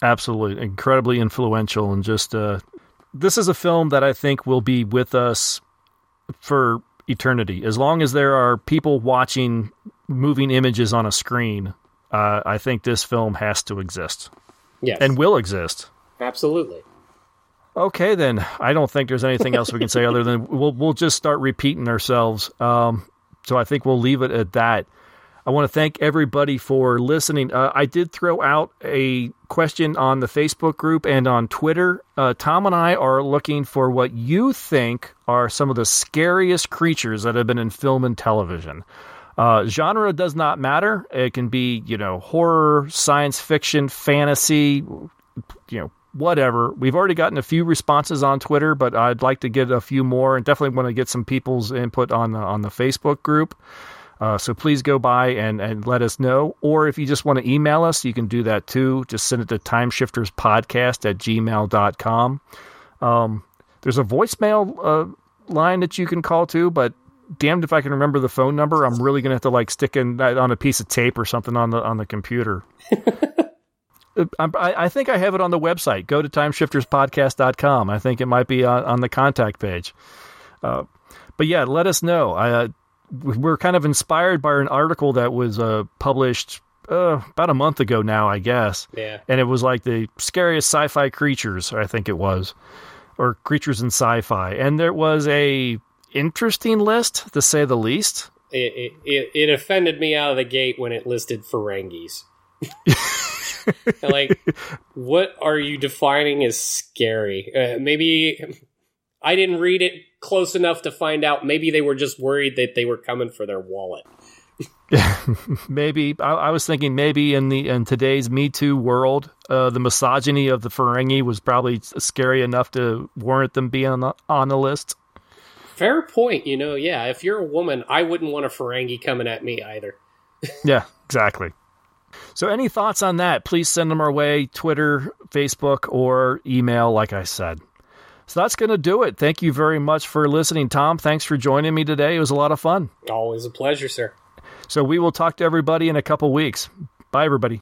Absolutely, incredibly influential, and just uh, this is a film that I think will be with us for eternity. As long as there are people watching moving images on a screen, uh, I think this film has to exist Yes, and will exist. absolutely. Okay, then I don't think there's anything else we can say other than we'll we'll just start repeating ourselves. Um, so I think we'll leave it at that. I want to thank everybody for listening. Uh, I did throw out a question on the Facebook group and on Twitter. Uh, Tom and I are looking for what you think are some of the scariest creatures that have been in film and television. Uh, genre does not matter. It can be, you know, horror, science fiction, fantasy, you know, whatever. We've already gotten a few responses on Twitter, but I'd like to get a few more, and definitely want to get some people's input on the on the Facebook group. Uh, so please go by and, and let us know. Or if you just want to email us, you can do that too. Just send it to timeshifterspodcast at gmail.com. Um, there's a voicemail uh, line that you can call too, but damned if I can remember the phone number. I'm really gonna have to like stick in on a piece of tape or something on the on the computer. Uh, I, I think I have it on the website. Go to timeshifterspodcast.com. I think it might be on, on the contact page. Uh, but yeah, let us know. I, uh, we're kind of inspired by an article that was uh, published uh, about a month ago now, I guess. Yeah. And it was like the scariest sci-fi creatures, I think it was, or creatures in sci-fi. And there was a interesting list, to say the least. It, it, it, it offended me out of the gate when it listed Ferengis. like, what are you defining as scary? Uh, maybe I didn't read it close enough to find out. Maybe they were just worried that they were coming for their wallet. maybe I, I was thinking maybe in the in today's Me Too world, uh, the misogyny of the Ferengi was probably scary enough to warrant them being on the, on the list. Fair point. You know, yeah. If you're a woman, I wouldn't want a Ferengi coming at me either. Yeah, exactly. So, any thoughts on that? Please send them our way Twitter, Facebook, or email, like I said. So, that's going to do it. Thank you very much for listening, Tom. Thanks for joining me today. It was a lot of fun. Always a pleasure, sir. So, we will talk to everybody in a couple weeks. Bye, everybody.